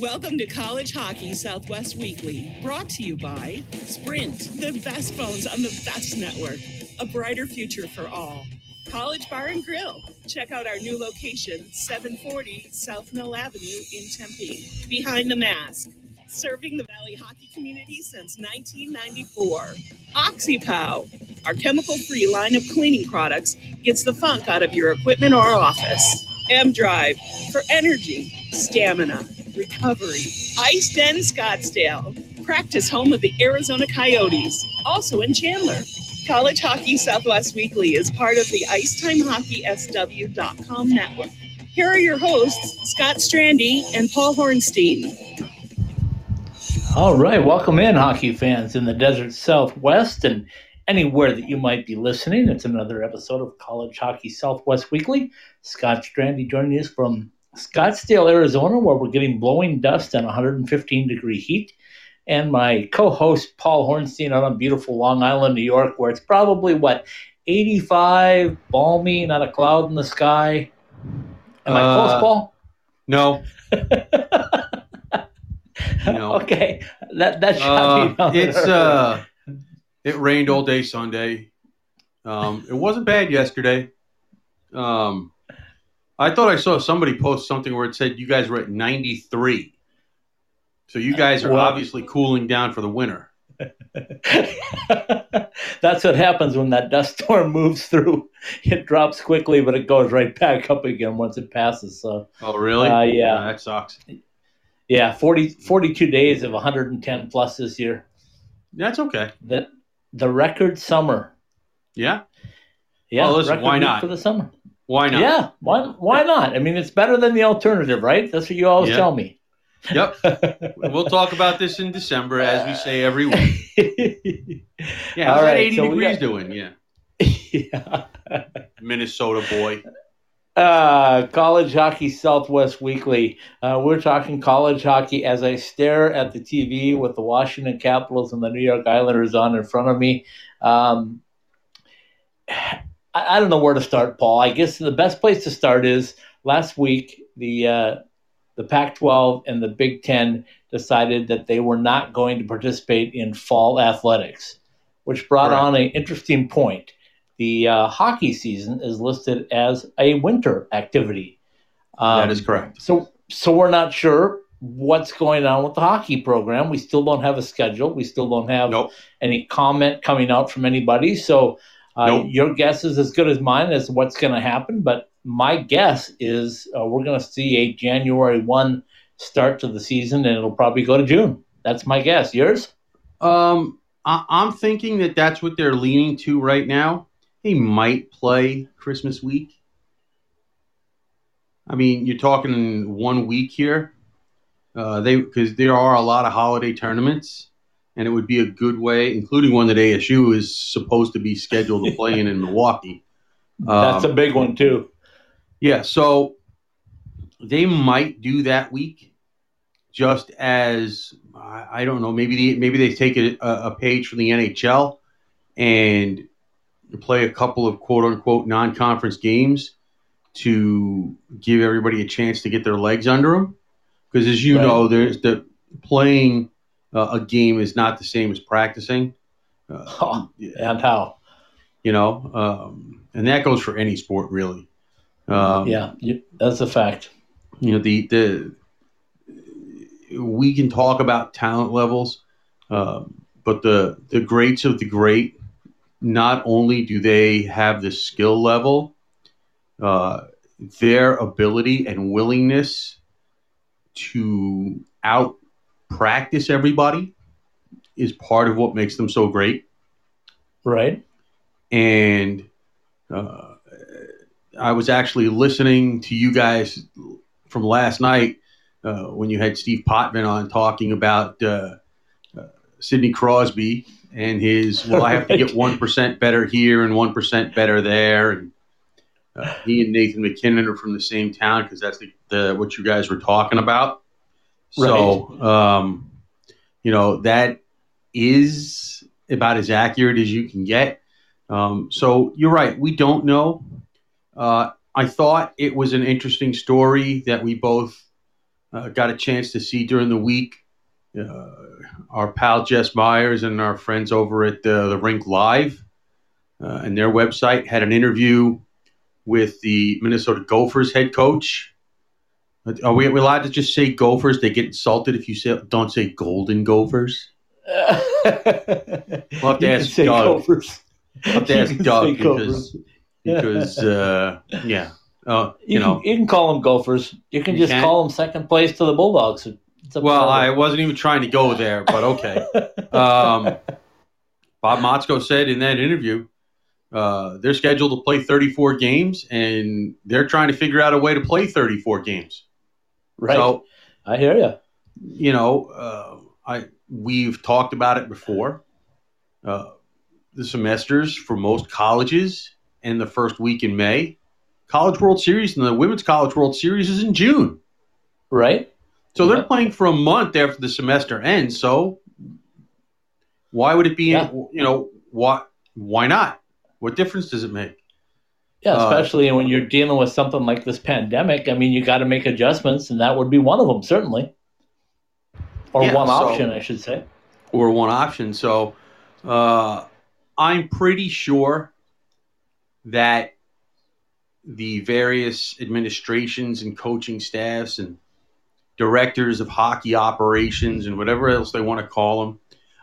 Welcome to College Hockey Southwest Weekly, brought to you by Sprint, the best phones on the best network, a brighter future for all. College Bar and Grill. Check out our new location, 740 South Mill Avenue in Tempe, behind the mask. Serving the Valley hockey community since 1994. OxyPow, our chemical free line of cleaning products, gets the funk out of your equipment or office. M Drive for energy, stamina, recovery. Ice Den Scottsdale, practice home of the Arizona Coyotes, also in Chandler. College Hockey Southwest Weekly is part of the IcetimeHockeySW.com network. Here are your hosts, Scott Strandy and Paul Hornstein. All right, welcome in, hockey fans in the desert southwest and anywhere that you might be listening. It's another episode of College Hockey Southwest Weekly. Scott Strandy joining us from Scottsdale, Arizona, where we're getting blowing dust and 115 degree heat. And my co host, Paul Hornstein, out on beautiful Long Island, New York, where it's probably what, 85, balmy, not a cloud in the sky. Am I Uh, close, Paul? No. no. Okay, that that shot me Uh, it's uh, it rained all day Sunday. Um, it wasn't bad yesterday. Um, I thought I saw somebody post something where it said you guys were at 93. So you guys are Well- obviously cooling down for the winter. That's what happens when that dust storm moves through. It drops quickly, but it goes right back up again once it passes. So, Oh, really? Uh, yeah. that sucks. yeah, 40, 42 days of 110 plus this year. That's okay. The, the record summer. Yeah. Yeah, Well, listen, record why not? For the summer. Why not? Yeah, why, why not? I mean, it's better than the alternative, right? That's what you always tell me. Yep. We'll talk about this in December, as we say every week. Yeah. All that 80 so degrees got- doing? Yeah. yeah. Minnesota boy. Uh, college hockey Southwest Weekly. Uh, we're talking college hockey as I stare at the TV with the Washington Capitals and the New York Islanders on in front of me. Um, I, I don't know where to start, Paul. I guess the best place to start is last week the uh, the Pac-12 and the Big Ten decided that they were not going to participate in fall athletics, which brought Correct. on an interesting point the uh, hockey season is listed as a winter activity. Um, That is correct. So, so we're not sure what's going on with the hockey program. We still don't have a schedule. We still don't have Nope. any comment coming out from anybody. So, uh, Nope. your guess is as good as mine as to what's going to happen. But my guess is uh, we're going to see a January one start to the season, and it'll probably go to June. That's my guess. Yours? Um, I, I'm thinking that that's what they're leaning to right now. They might play Christmas week. I mean, you're talking one week here. Uh, they because there are a lot of holiday tournaments, and it would be a good way, including one that ASU is supposed to be scheduled to play in in Milwaukee. That's Um, a big one too. Yeah, so they might do that week, just as I, don't know. Maybe the, maybe they take a, a page from the NHL and play a couple of quote unquote non conference games to give everybody a chance to get their legs under them. Because as you Right. know, there's the playing uh, a game is not the same as practicing. Uh, Oh, and how? you know, um, and that goes for any sport really. Um, yeah, you, that's a fact. you know the the we can talk about talent levels um, but the the greats of the great not only do they have the skill level uh, their ability and willingness to out practice everybody is part of what makes them so great Right? and uh, I was actually listening to you guys from last night uh, when you had Steve Potvin on talking about uh, uh, Sidney Crosby and his. Well, I have to get one percent better here and one percent better there, and uh, he and Nathan MacKinnon are from the same town because that's the, the what you guys were talking about. So, um, you know that is about as accurate as you can get. Um, so you're right. We don't know. Uh, I thought it was an interesting story that we both uh, got a chance to see during the week. Uh, our pal Jess Myers and our friends over at the, the Rink Live uh, and their website had an interview with the Minnesota Gophers head coach. Are we, are we allowed to just say Gophers? They get insulted if you say, don't say Golden Gophers. we'll have to ask Doug. Gophers. We'll have to ask Doug because, because uh, yeah. Uh, you, You, know, can, you can call them Gophers. You can You just can? call them second place to the Bulldogs. It's well, I wasn't even trying to go there, but okay. Um, Bob Motzko said in that interview, uh, they're scheduled to play 34 games, and they're trying to figure out a way to play 34 games. Right. So, I hear you. you know, uh, I we've talked about it before. Uh, the semesters for most colleges and the first week in May. College World Series and the Women's College World Series is in June. Right. So they're playing for a month after the semester ends. So why would it be? Yeah. You know why? Why not? What difference does it make? Yeah, Uh, especially when you're dealing with something like this pandemic. I mean, you got to make adjustments, and that would be one of them, certainly. Or Yeah, one so- option, I should say. Or one option. So uh, I'm pretty sure that the various administrations and coaching staffs and directors of hockey operations and whatever else they want to call them,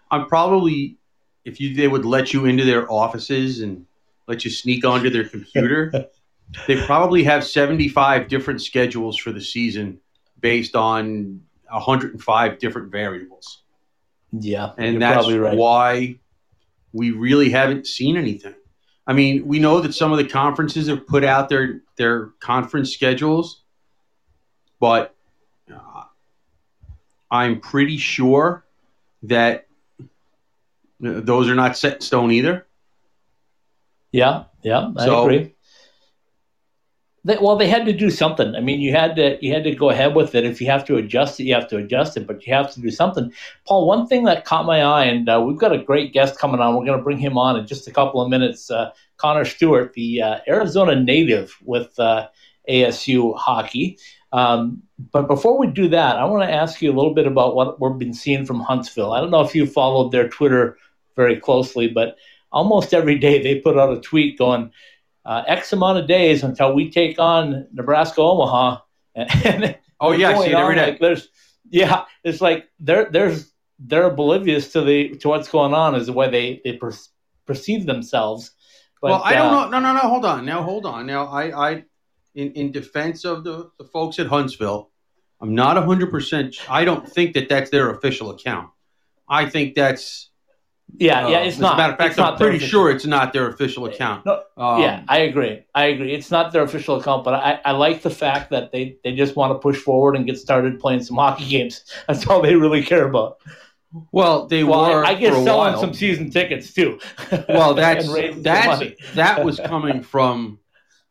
I'm probably if you they would let you into their offices and let you sneak onto their computer, they probably have 75 different schedules for the season based on 105 different variables. Yeah, And you're that's probably right. why we really haven't seen anything. I mean, we know that some of the conferences have put out their their conference schedules, but uh, I'm pretty sure that uh, those are not set in stone either. Yeah, yeah, I So- agree. They, well, they had to do something. I mean, you had to you had to go ahead with it. If you have to adjust it, you have to adjust it. But you have to do something. Paul, one thing that caught my eye, and uh, we've got a great guest coming on. We're going to bring him on in just a couple of minutes. Uh, Connor Stewart, the uh, Arizona native with uh, ASU hockey. Um, but before we do that, I want to ask you a little bit about what we've been seeing from Huntsville. I don't know if you followed their Twitter very closely, but almost every day they put out a tweet going uh, X amount of days until we take on Nebraska Omaha. And, Oh yeah, I see it every day. Like there's, yeah, it's like they're there's they're oblivious to the to what's going on is the way they they per, perceive themselves. But, well, I don't uh, know. No, no, no. Hold on. Now, hold on. Now, I, I, in, in defense of the, the folks at Huntsville, I'm not 100%. I don't think that that's their official account. I think that's. Yeah, yeah, uh, it's as not. a matter of fact, I'm pretty sure it's not their official account. No, Um, yeah, I agree. I agree. It's not their official account, but I, I like the fact that they, they just want to push forward and get started playing some hockey games. That's all they really care about. Well, they Well, were I, I guess selling some season tickets too. well, that's and raising some that's that was coming from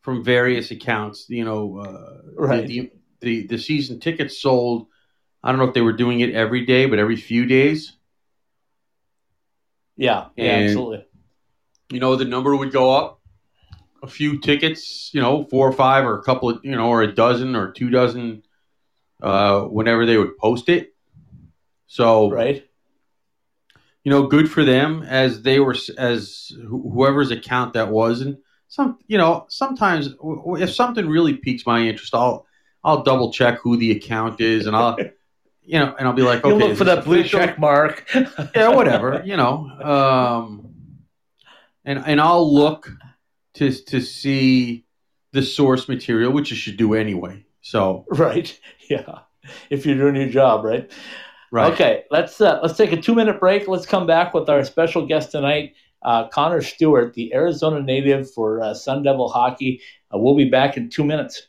from various accounts. You know, uh, Right. the, the the season tickets sold. I don't know if they were doing it every day, but every few days. Yeah, yeah, And- absolutely. you know, the number would go up a few tickets, you know, four or five or a couple of, you know, or a dozen or two dozen uh, whenever they would post it. So, Right. you know, good for them as they were, as wh- whoever's account that was. And some, you know, sometimes if something really piques my interest, I'll, I'll double check who the account is and I'll, you know, and I'll be like, you okay, look for that blue check mark. yeah, whatever, you know. Um, and and I'll look to to see the source material, which you should do anyway. So right. Yeah. If you're doing your job, right? right, Okay, let's uh, let's take a two minute break. Let's come back with our special guest tonight, uh, Connor Stewart, the Arizona native for uh, Sun Devil hockey. Uh, we'll be back in two minutes.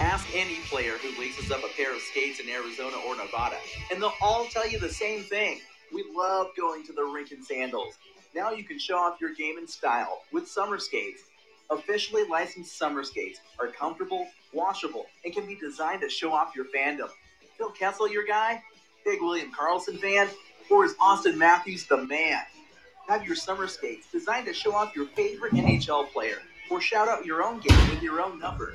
Ask any player who laces up a pair of skates in Arizona or Nevada, and they'll all tell you the same thing. We love going to the rink in sandals. Now you can show off your game in style with summer skates. Officially licensed summer skates are comfortable, washable, and can be designed to show off your fandom. Phil Kessel, your guy? Big William Karlsson fan? Or is Auston Matthews the man? Have your summer skates designed to show off your favorite NHL player, or shout out your own game with your own number.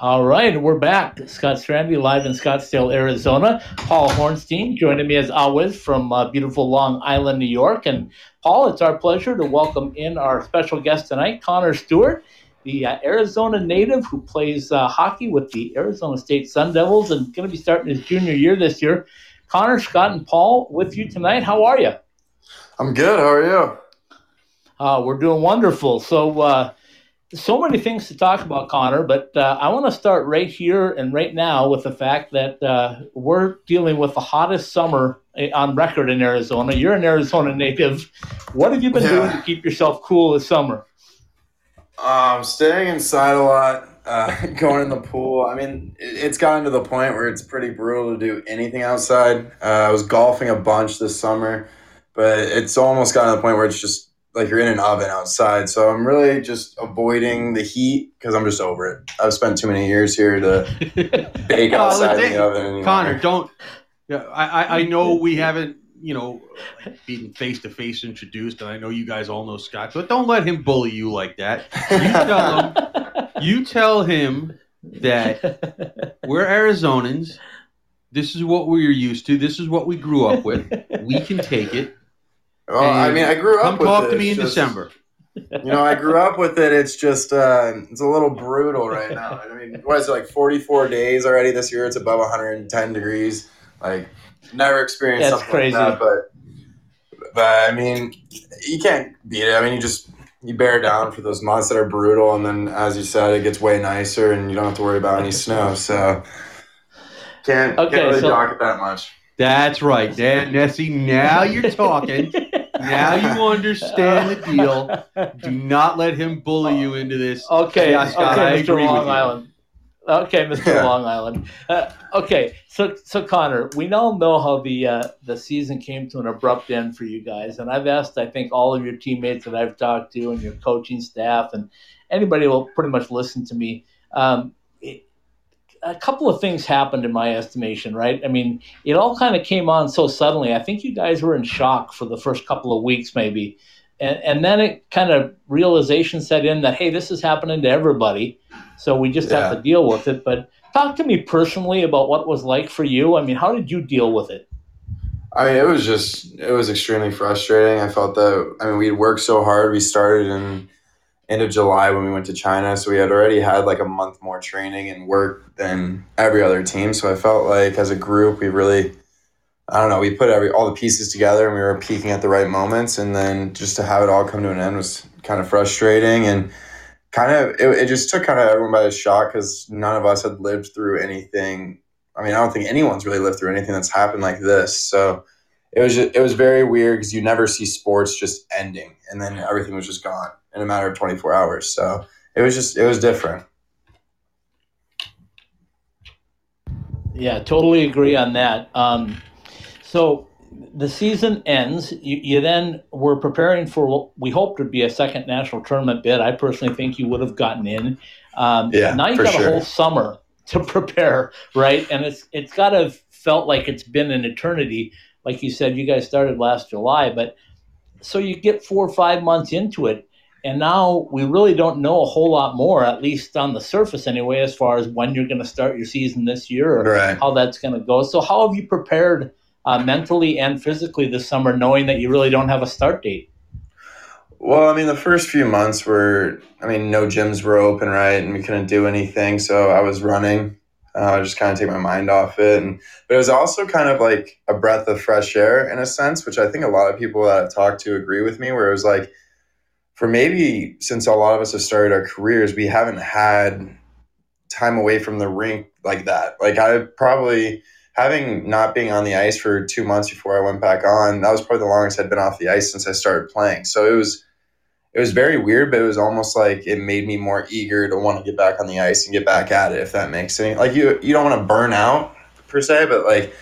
All right, we're back. Scott Strandy live in Scottsdale, Arizona. Paul Hornstein joining me as always from uh, beautiful Long Island, New York. And Paul, it's our pleasure to welcome in our special guest tonight, Connor Stewart, the uh, Arizona native who plays uh, hockey with the Arizona State Sun Devils and going to be starting his junior year this year. Connor, Scott, and Paul with you tonight. How are you? I'm good. How are you? Uh, we're doing wonderful. So, uh, so many things to talk about, Connor, but uh, I want to start right here and right now with the fact that uh, we're dealing with the hottest summer eh, on record in Arizona. You're an Arizona native. What have you been Yeah. doing to keep yourself cool this summer? Um, staying inside a lot, uh, going in the pool. I mean, it, it's gotten to the point where it's pretty brutal to do anything outside. Uh, I was golfing a bunch this summer, but it's almost gotten to the point where it's just like you're in an oven outside. So I'm really just avoiding the heat because I'm just over it. I've spent too many years here to bake Oh, outside in the oven. Anymore. Connor, don't. Yeah, I, I, I know we haven't, you know, like, been face to face introduced, and I know you guys all know Scott, but don't let him bully you like that. You tell him. You tell him that we're Arizonans. This is what we're used to. This is what we grew up with. We can take it. Well, I mean, I grew up. Come with talk it. to me in just- December. You know, I grew up with it. It's just, uh, it's a little brutal right now. I mean, what is it, like 44 days already this year? It's above 110 degrees. Like, never experienced That's something crazy. like that. But, but I mean, you can't beat it. I mean, you just, you bear down for those months that are brutal. And then, as you said, it gets way nicer and you don't have to worry about any snow. So, can't, Okay, can't really so- dock it that much. That's right, Dan Nessie. Now you're talking. Now you understand the deal. Do not let him bully you into this. Okay, Yeah, Scott, okay, I Mr. Long. Island. Okay, Mr. Yeah. Long Island. Uh, okay, so so Connor, we all know how the uh, the season came to an abrupt end for you guys, and I've asked, I think, all of your teammates that I've talked to, and your coaching staff, and anybody will pretty much listen to me. Um, a couple of things happened in my estimation, right? I mean, it all kind of came on so suddenly. I think you guys were in shock for the first couple of weeks, maybe. And, and then it kind of realization set in that, hey, this is happening to everybody. So we just have to deal with it. But talk to me personally about what it was like for you. I mean, how did you deal with it? I mean, it was just it was extremely frustrating. I felt that I mean we'd worked so hard. We started in end of July when we went to China, so we had already had like a month more training and work than every other team. So I felt like as a group we really I don't know, we put every all the pieces together and we were peaking at the right moments and then just to have it all come to an end was kind of frustrating and kind of it, it just took kind of everyone by the shock because none of us had lived through anything I mean, I don't think anyone's really lived through anything that's happened like this. So it was just, it was very weird because you never see sports just ending and then everything was just gone in a matter of 24 hours. So it was just it was different. Yeah, totally agree on that. Um, so the season ends. You, you then were preparing for what we hoped would be a second national tournament bid. I personally think you would have gotten in. Um, Yeah, now you've got a whole summer to prepare, right? And it's it's got to felt like it's been an eternity. Like you said, you guys started last July, but so you get four or five months into it, and now we really don't know a whole lot more, at least on the surface anyway, as far as when you're going to start your season this year or Right. how that's going to go. So, how have you prepared uh, mentally and physically this summer, knowing that you really don't have a start date? Well, I mean, the first few months were, I mean, no gyms were open, right? And we couldn't do anything. So I was running, uh, just kind of take my mind off it. And, but it was also kind of like a breath of fresh air in a sense, which I think a lot of people that I've talked to agree with me, where it was like, for maybe since a lot of us have started our careers, we haven't had time away from the rink like that. Like I probably having not being on the ice for two months before I went back on, that was probably the longest I'd been off the ice since I started playing. So it was it was very weird, but it was almost like it made me more eager to want to get back on the ice and get back at it, if that makes any Like you you don't want to burn out per se, but like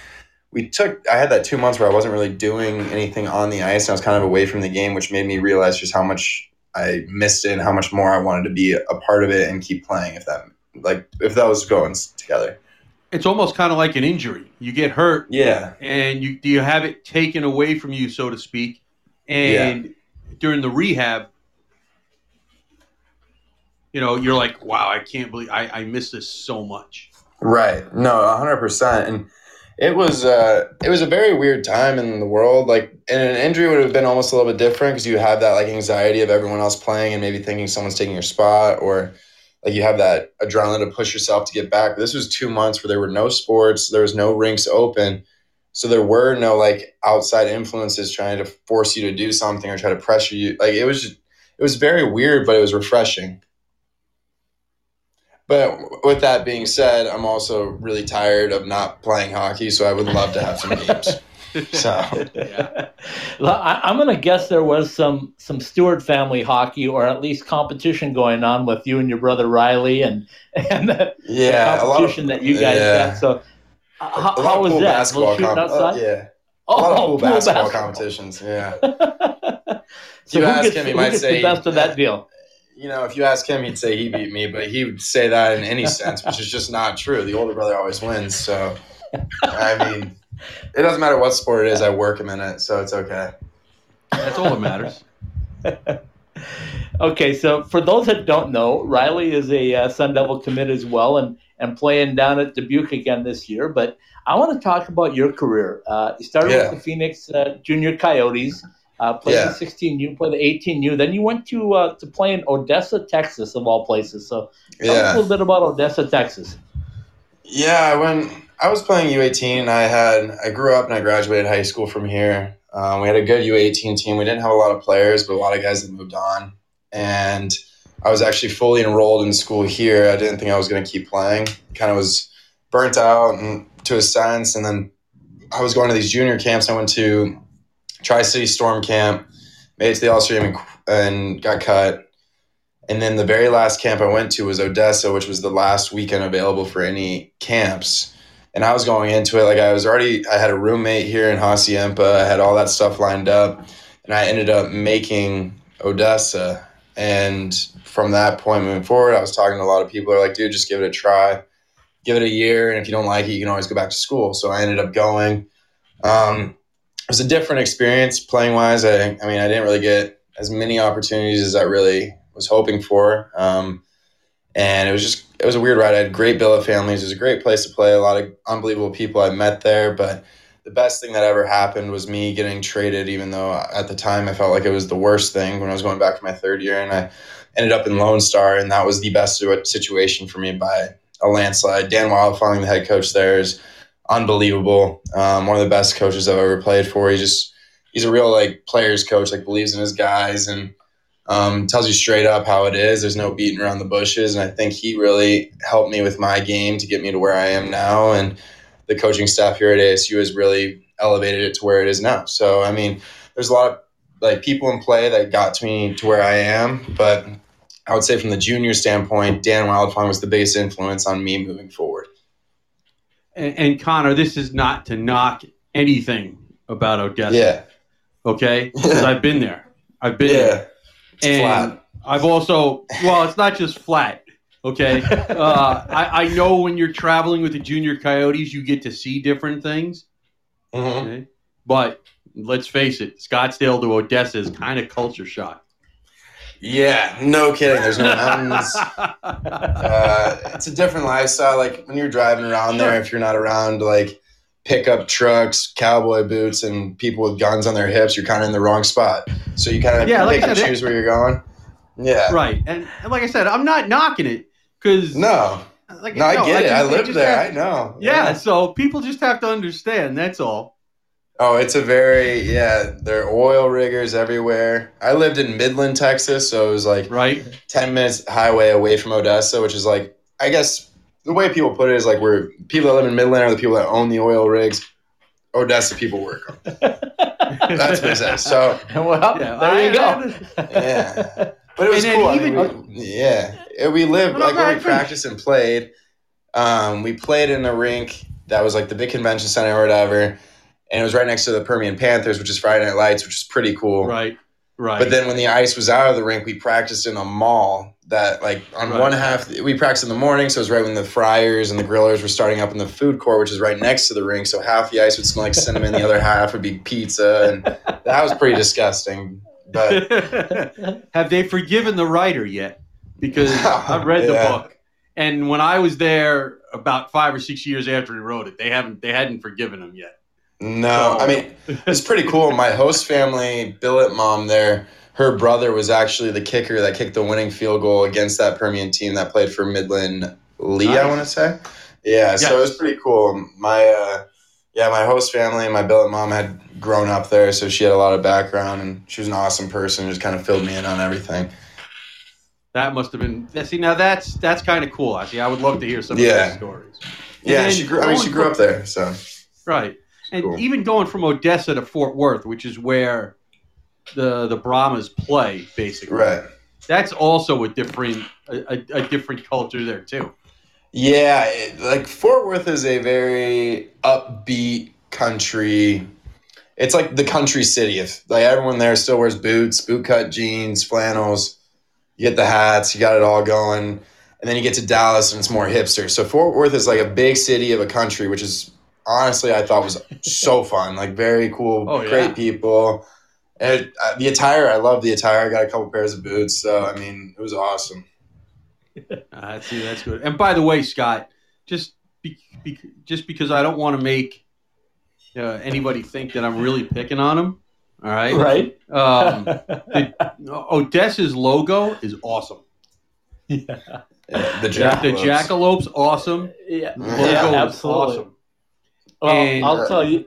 we took I had that two months where I wasn't really doing anything on the ice and I was kind of away from the game, which made me realize just how much I missed it and how much more I wanted to be a part of it and keep playing if that like if that was going together. It's almost kind of like an injury. You get hurt, Yeah. and you do you have it taken away from you, so to speak. And during the rehab, you know, you're like, wow, I can't believe I, I miss this so much. Right. No, hundred percent. And it was uh it was a very weird time in the world. Like and an injury would have been almost a little bit different because you have that like anxiety of everyone else playing and maybe thinking someone's taking your spot or like you have that adrenaline to push yourself to get back. But this was two months where there were no sports, there was no rinks open. So there were no like outside influences trying to force you to do something or try to pressure you. Like it was just, it was very weird, but it was refreshing. But with that being said, I'm also really tired of not playing hockey, so I would love to have some games. So Yeah. I, I'm going to guess there was some some Stewart family hockey, or at least competition going on with you and your brother Riley, and and the, yeah, the a lot of competition that you guys yeah. had. So, uh, how, how was pool that? basketball Was shooting com- outside? uh, yeah, Oh, a lot of pool pool basketball, basketball. competitions. Yeah, so You who ask gets, him, he who might gets say- the best of that deal? You know, if you ask him, he'd say he beat me, but he would say that in any sense, which is just not true. The older brother always wins. So, I mean, it doesn't matter what sport it is. I work him in it, so it's okay. That's all that matters. Okay, so for those that don't know, Riley is a uh, Sun Devil commit as well, and and playing down at Dubuque again this year. But I want to talk about your career. Uh, you started Yeah. with the Phoenix uh, Junior Coyotes, uh, played Yeah. the 16U, played the 18U. Then you went to uh, to play in Odessa, Texas, of all places. So tell us a little bit about Odessa, Texas. Yeah, when I was playing U18, I had I grew up and I graduated high school from here. Um, we had a good U18 team. We didn't have a lot of players, but a lot of guys that moved on. And I was actually fully enrolled in school here. I didn't think I was going to keep playing. Kind of was burnt out and to a sense. And then I was going to these junior camps. I went to Tri City Storm Camp, made it to the All Star game and, and got cut. And then the very last camp I went to was Odessa, which was the last weekend available for any camps. And I was going into it like I was already, I had a roommate here in Hacienda. I had all that stuff lined up. And I ended up making Odessa. And from that point moving forward, I was talking to a lot of people. They're like, dude, just give it a try. Give it a year. And if you don't like it, you can always go back to school. So I ended up going. Um, was a different experience playing wise. I, I mean, I didn't really get as many opportunities as I really was hoping for. Um, and it was just it was a weird ride. I had great billet families. It was a great place to play. A lot of unbelievable people I met there. But the best thing that ever happened was me getting traded. Even though at the time I felt like it was the worst thing when I was going back for my third year, and I ended up in Lone Star, and that was the best situation for me by a landslide. Dan Wild, following the head coach there, is unbelievable. Um, one of the best coaches I've ever played for. He just he's a real like players coach. Like believes in his guys and um, tells you straight up how it is. There's no beating around the bushes, and I think he really helped me with my game to get me to where I am now. And the coaching staff here at ASU has really elevated it to where it is now. So I mean, there's a lot of like people in play that got to me to where I am, but I would say from the junior standpoint, Dan Wildfang was the biggest influence on me moving forward. And, and Connor, this is not to knock anything about Odessa. Yeah, Okay, because I've been there. I've been there. yeah, it's and flat. I've also well, it's not just flat. Okay, uh, I, I know when you're traveling with the junior coyotes, you get to see different things. Mhm. Okay? But let's face it, Scottsdale to Odessa is kind of culture shock. Yeah, no kidding. There's no mountains. uh, it's a different lifestyle. Like when you're driving around there, if you're not around like pickup trucks, cowboy boots, and people with guns on their hips, you're kind of in the wrong spot. So you kind of Yeah, like pick and choose where you're going. Yeah. right, and, and like I said, I'm not knocking it because No, like, no, I get it. just- I lived there. have- I know. yeah, so people just have to understand. That's all. Oh, it's a very yeah. There are oil riggers everywhere. I lived in Midland, Texas, so it was like Right? 10 minutes highway away from Odessa, which is like, I guess the way people put it is like we're people that live in Midland are the people that own the oil rigs. Odessa people work them. That's what it says. So, well, Yeah, there you I- go. yeah. But it was And then cool. I even- mean, we- yeah. It- We lived, No, no, like go when we finish. practiced and played, um, we played in a rink that was like the big convention center or whatever, and it was right next to the Permian Panthers, which is Friday Night Lights, which is pretty cool. Right. Right. But then when the ice was out of the rink, we practiced in a mall that like on Right. one half we practiced in the morning, so it was right when the fryers and the grillers were starting up in the food court, which is right next to the rink. So half the ice would smell like cinnamon, the other half would be pizza, and that was pretty disgusting. But have they forgiven the writer yet? Because I've read the book, and when I was there about five or six years after he wrote it, they haven't they hadn't forgiven him yet. No, I mean it's pretty cool. My host family, billet mom there, her brother was actually the kicker that kicked the winning field goal against that Permian team that played for Midland Lee, I want to say. Yeah, so it was pretty cool. My uh yeah, my host family and my billet mom had grown up there, so she had a lot of background and she was an awesome person, just kind of filled me in on everything. That must have been. See, now that's that's kind of cool. I see. I would love to hear some of Yeah. those stories. Yeah, she grew I mean she grew up there, so Right. And Cool. even going from Odessa to Fort Worth, which is where the the Brahmas play, basically. right. That's also a different a, a, a different culture there too. Yeah, it, like Fort Worth is a very upbeat country. It's like the country city. If like everyone there still wears boots, boot cut jeans, flannels. You get the hats, you got it all going, and then you get to Dallas and it's more hipster. So Fort Worth is like a big city of a country, which is honestly I thought was so fun. Like very cool, Oh, yeah. great people. And uh, the attire, I love the attire. I got a couple pairs of boots, so I mean it was awesome. Uh, see, that's good. And by the way, Scott, just be, be, just because I don't want to make uh, anybody think that I'm really picking on him. All right. right? Um, Odessa's logo is awesome. yeah. Yeah, the The jackalopes. jackalope's awesome. Yeah. Logo Yeah, is absolutely. awesome. Well, And- I'll tell you,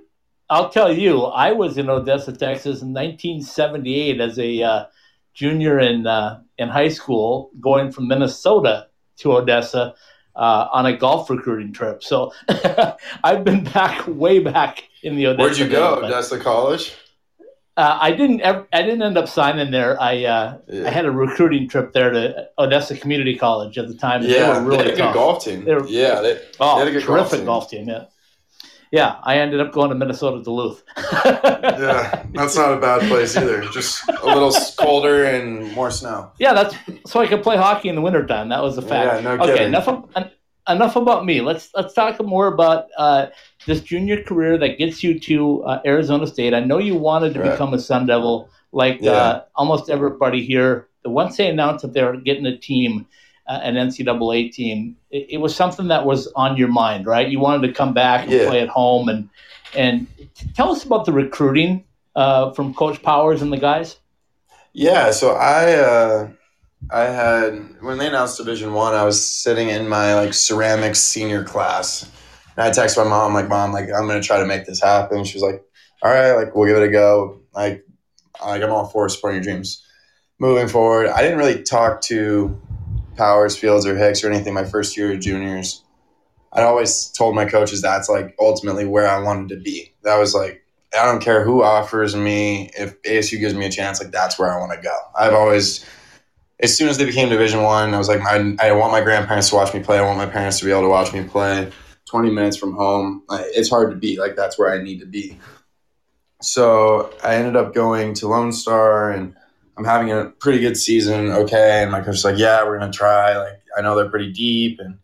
I'll tell you, I was in Odessa, Texas, in 1978 as a uh, junior in uh, in high school, going from Minnesota to Odessa uh, on a golf recruiting trip. So I've been back, way back in the Odessa. Where'd you go? Odessa College? uh, I didn't. I didn't end up signing there. I uh, Yeah. I had a recruiting trip there to Odessa Community College at the time. yeah, they were really they had a tough. good golf team. They were- yeah, they, Oh, They had a good golf terrific team. golf team. Yeah, yeah. I ended up going to Minnesota Duluth. yeah, that's not a bad place either. Just a little colder and more snow. Yeah, that's so I could play hockey in the wintertime. That was a fact. Yeah, no okay, kidding. enough enough about me. Let's let's talk more about uh, this junior career that gets you to uh, Arizona State. I know you wanted to Right. become a Sun Devil, like Yeah. uh, almost everybody here. Once they announced that they're getting a team, an NCAA team, it, it was something that was on your mind, right? You wanted to come back and Yeah. play at home, and and tell us about the recruiting uh, from Coach Powers and the guys. Yeah, so I uh, I had when they announced Division One, I, was sitting in my like ceramics senior class, and I texted my mom like, "Mom, like I'm gonna try to make this happen." She was like, "All right, like we'll give it a go." Like, like I'm all for supporting your dreams. Moving forward, I didn't really talk to Powers, Fields, or Hicks or anything my first year of juniors. I always told my coaches that's like ultimately where I wanted to be. That was like I don't care who offers me. If ASU gives me a chance, like that's where I want to go. I've always, as soon as they became Division One, I, was like, I, I want my grandparents to watch me play. I want my parents to be able to watch me play. Twenty minutes from home, like, it's hard to beat. Like that's where I need to be. So I ended up going to Lone Star, and I'm having a pretty good season. Okay, and my coach was like, "Yeah, we're gonna try. Like I know they're pretty deep, and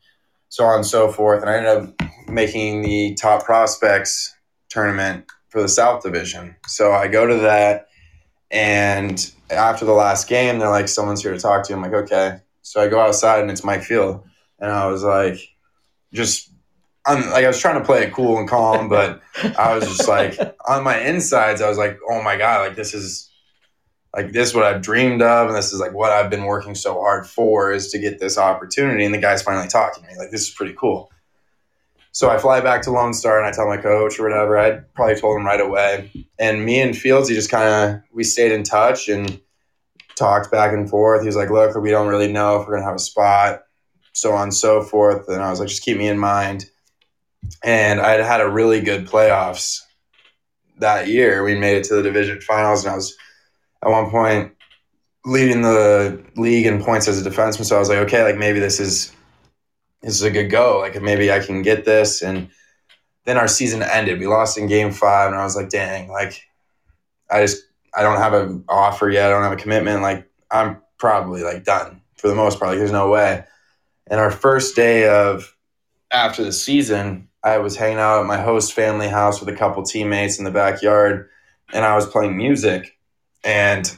so on and so forth." And I ended up making the top prospects tournament for the South Division. So I go to that, and after the last game, they're like, "Someone's here to talk to you." I'm like, "Okay." So I go outside, and it's Mike Field, and I was like, just. I'm, like I was trying to play it cool and calm, but I was just like on my insides, I was like, "Oh my god! Like this is like this is what I've dreamed of, and this is like what I've been working so hard for is to get this opportunity." And the guy's finally talking to me. Like this is pretty cool. So I fly back to Lone Star and I tell my coach or whatever. I probably told him right away. And me and Fields, he just kind of we stayed in touch and talked back and forth. He was like, "Look, we don't really know if we're gonna have a spot." So on and so forth. And I was like, just keep me in mind. And I had had a really good playoffs that year. We made it to the division finals, and I was at one point leading the league in points as a defenseman. So I was like, okay, like maybe this is this is a good go. Like maybe I can get this. And then our season ended. We lost in game five, and I was like, dang, like I just I don't have an offer yet. I don't have a commitment. Like I'm probably like done for the most part. Like there's no way. And our first day of after the season, I was hanging out at my host family house with a couple teammates in the backyard, and I was playing music, and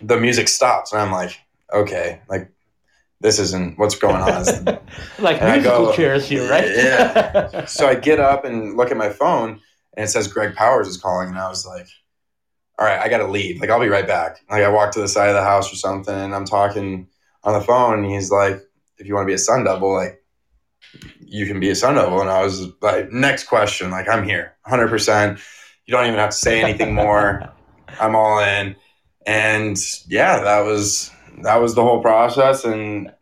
the music stops, and I'm like, okay, like this isn't what's going on. like And I musical go, chairs here, right? yeah. so I get up and look at my phone, and it says Greg Powers is calling, and I was like, all right, I got to leave. Like I'll be right back. Like I walk to the side of the house or something, and I'm talking on the phone, and he's like, if you want to be a Sun Devil, like you can be a Sun Devil. And I was like, next question, like I'm here, 100. percent You don't even have to say anything more. I'm all in, and yeah, that was that was the whole process, and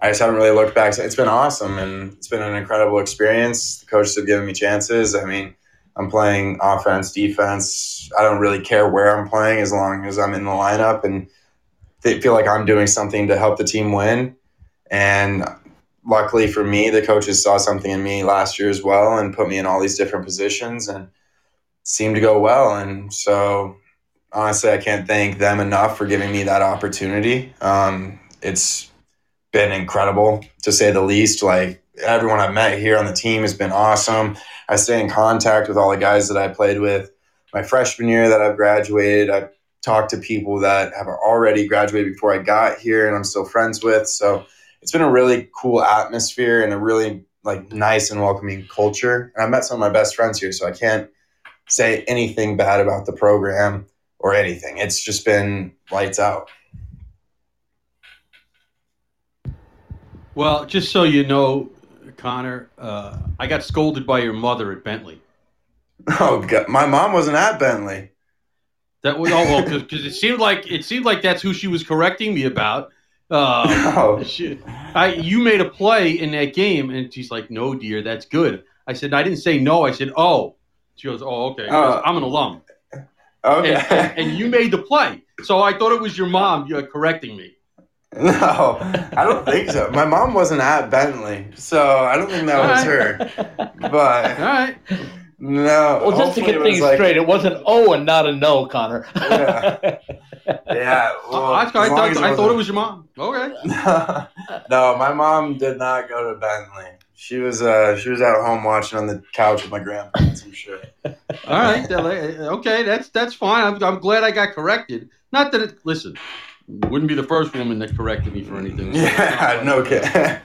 I just haven't really looked back. It's been awesome, and it's been an incredible experience. The coaches have given me chances. I mean, I'm playing offense, defense. I don't really care where I'm playing as long as I'm in the lineup, and they feel like I'm doing something to help the team win. And luckily for me, the coaches saw something in me last year as well, and put me in all these different positions, and seemed to go well. And so honestly, I can't thank them enough for giving me that opportunity. Um, it's been incredible to say the least. Like everyone I've met here on the team has been awesome. I stay in contact with all the guys that I played with my freshman year that I've graduated. I talked to people that have already graduated before I got here and I'm still friends with. So it's been a really cool atmosphere and a really like nice and welcoming culture. And I met some of my best friends here, so I can't say anything bad about the program or anything. It's just been lights out. Well, just so you know, Connor, uh, I got scolded by your mother at Bentley. Oh god, my mom wasn't at Bentley. That was oh well because it seemed like it seemed like that's who she was correcting me about. Uh, Oh, she, I you made a play in that game, and she's like, "No, dear, that's good." I said, "I didn't say no." I said, "Oh." She goes, "Oh, okay." Uh, I'm an alum, okay. and, and, and you made the play, so I thought it was your mom uh, correcting me. no, I don't think so. My mom wasn't at Bentley, so I don't think that was her. But All right. no, Well, just to get things like- straight, it wasn't O and not a no, Connor. Yeah. Yeah, well, I, I as thought, I thought it wasn't- was your mom. Okay. no, my mom did not go to Bentley. She was uh she was at home watching on the couch with my grandparents. I'm sure. All right. Okay. That's that's fine. I'm, I'm glad I got corrected. Not that it. Listen, wouldn't be the first woman that corrected me for anything. Yeah, no kidding.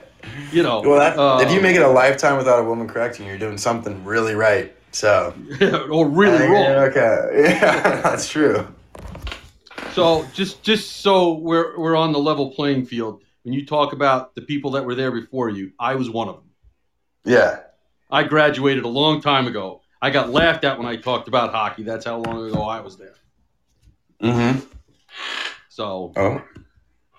You know. Well, that, uh, if you make it a lifetime without a woman correcting you, you're doing something really right. So or really wrong. Okay, yeah, that's true. So just just so we're we're on the level playing field. When you talk about the people that were there before you, I was one of them. Yeah, I graduated a long time ago. I got laughed at when I talked about hockey. That's how long ago I was there. Mm-hmm. So Oh.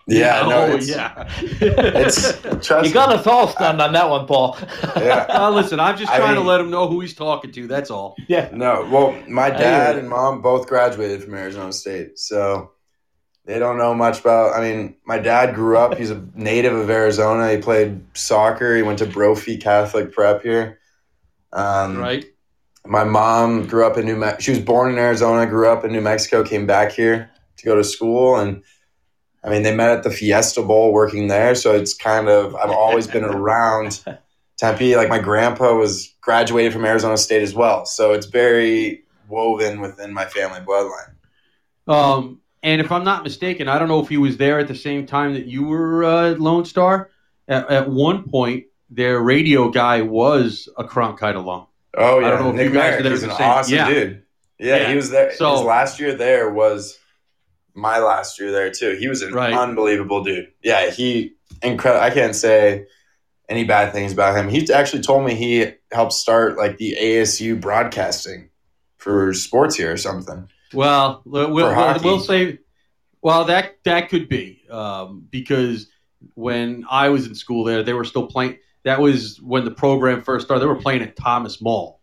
Yeah. no, oh it's, yeah. It's trust you got us all stunned on that one, Paul. Yeah. Uh, listen, I'm just I trying mean- to let him know who he's talking to. That's all. yeah. No. Well, my dad and mom both graduated from Arizona State, so they don't know much about. I mean, my dad grew up. He's a native of Arizona. He played soccer. He went to Brophy Catholic Prep here. Um, Right? My mom grew up in New Mexico. She was born in Arizona, grew up in New Mexico, came back here to go to school. And I mean, they met at the Fiesta Bowl working there. So it's kind of, I've always been around Tempe. Like my grandpa was graduated from Arizona State as well. So it's very woven within my family bloodline. Um, and if I'm not mistaken, I don't know if he was there at the same time that you were uh, Lone Star. At, at one point, their radio guy was a Cronkite alum. Oh, yeah. I don't know if Nick you guys Merrick, there he's an the same- awesome yeah. dude. Yeah, Yeah. he was there. So- His last year there was my last year there too. He was an Right. unbelievable dude. Yeah, he incredible. I can't say any bad things about him. He actually told me he helped start like the ASU broadcasting for sports here or something. Well, we'll, we'll, we'll say, well, that that could be um, because when I was in school there, they were still playing. That was when the program first started. They were playing at Thomas Mall,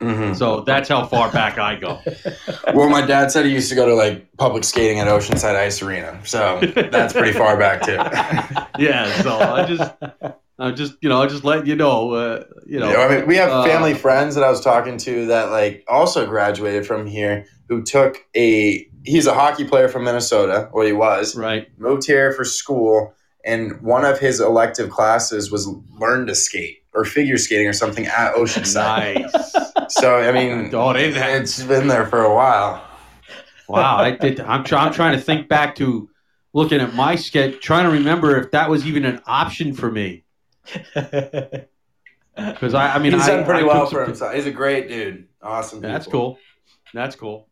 Mhm. so that's how far back I go. Well, my dad said he used to go to like public skating at Oceanside Ice Arena, so that's pretty far back too. Yeah, so I just I'm just, you know, I just let you know, uh, you know. You know, I mean, we have uh, family friends that I was talking to that like also graduated from here who took a he's a hockey player from Minnesota, or he was, Right. moved here for school, and one of his elective classes was learn to skate or figure skating or something at Oceanside. Nice. So I mean, is- it's been there for a while. wow. I did, I'm, try, I'm trying to think back to looking at my sketch, trying to remember if that was even an option for me. Because I, I mean, He's I, done pretty I well for himself. He's a great dude. Awesome. That's people. cool. That's cool.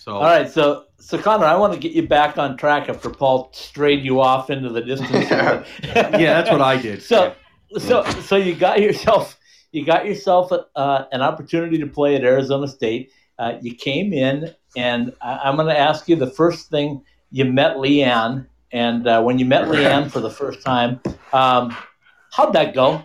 So, All right, so so Connor, I want to get you back on track after Paul strayed you off into the distance. Yeah. yeah, that's what I did. So so so you got yourself you got yourself uh, an opportunity to play at Arizona State. Uh, you came in, and I, I'm going to ask you the first thing you met Leanne, and uh, when you met Leanne for the first time, um, how'd that go?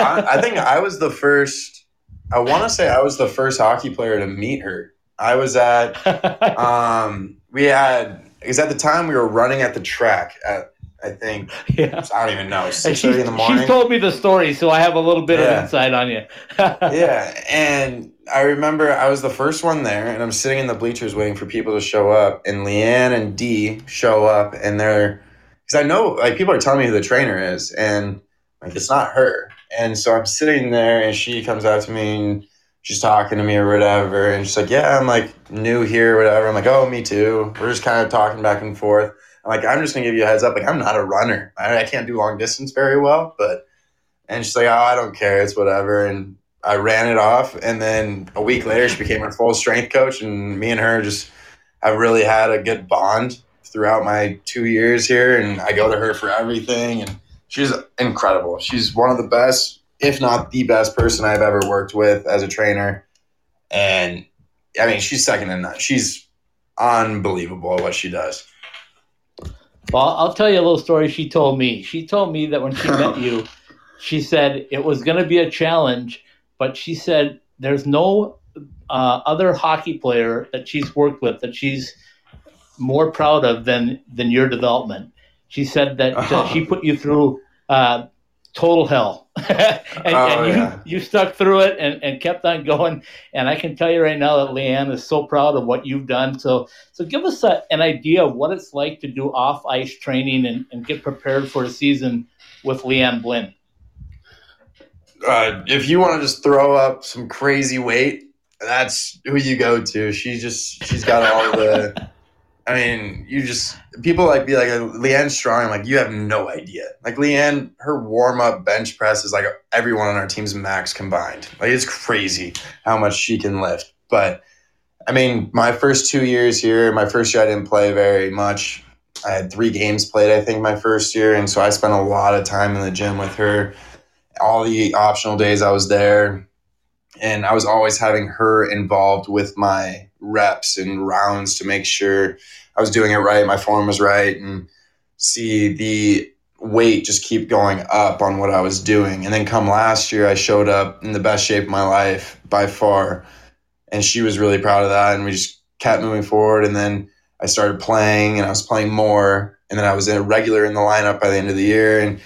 I, I think I was the first. I want to say I was the first hockey player to meet her. I was at. Um, we had because at the time we were running at the track at I think yeah. I don't even know six in the morning. she's told me the story, so I have a little bit Yeah. of insight on you. yeah, and I remember I was the first one there, and I'm sitting in the bleachers waiting for people to show up, and Leanne and Dee show up, and they're because I know like people are telling me who the trainer is, and like it's not her, and so I'm sitting there, and she comes out to me and she's talking to me or whatever, and she's like, "Yeah, I'm like new here, whatever." I'm like, "Oh, me too." We're just kind of talking back and forth. I'm like, "I'm just gonna give you a heads up. Like, I'm not a runner. I, I can't do long distance very well, but." And she's like, "Oh, I don't care. It's whatever." And I ran it off, and then a week later, she became our full strength coach, and me and her just have really had a good bond throughout my two years here. And I go to her for everything, and she's incredible. She's one of the best, if not the best, person I've ever worked with as a trainer. And I mean, she's second to none. She's unbelievable at what she does. Well, I'll tell you a little story she told me. She told me that when she met you, she said it was going to be a challenge, but she said there's no uh, other hockey player that she's worked with that she's more proud of than than your development. She said that uh, she put you through uh, total hell, and, Oh, and you yeah. you stuck through it and, and kept on going. And I can tell you right now that Leanne is so proud of what you've done. So so give us a, an idea of what it's like to do off ice training and, and get prepared for a season with Leanne Blinn. uh, if you want to just throw up some crazy weight, that's who you go to. She just she's got all the. I mean, you just people like be like uh, Leanne Strong. Like you have no idea. Like Leanne, her warm up bench press is like everyone on our team's max combined. Like it's crazy how much she can lift. But I mean, my first two years here, my first year I didn't play very much. I had three games played, I think, my first year, and so I spent a lot of time in the gym with her all the optional days I was there. And I was always having her involved with my reps and rounds to make sure I was doing it right, my form was right, and see the weight just keep going up on what I was doing. And then come last year, I showed up in the best shape of my life by far. And she was really proud of that. And we just kept moving forward. And then I started playing and I was playing more. And then I was a regular in the lineup by the end of the year. And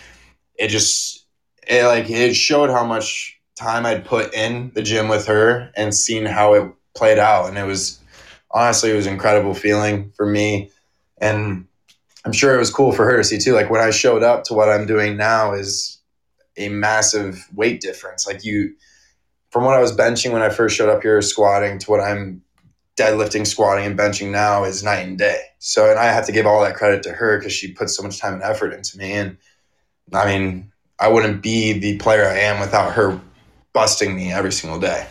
it just, it like it showed how much time I'd put in the gym with her and seen how it played out. And it was honestly, it was incredible feeling for me. And I'm sure it was cool for her to see too. Like when I showed up to what I'm doing now is a massive weight difference. Like you, from what I was benching when I first showed up here squatting to what I'm deadlifting, squatting, and benching now is night and day. So, and I have to give all that credit to her because she put so much time and effort into me. And I mean, I wouldn't be the player I am without her busting me every single day.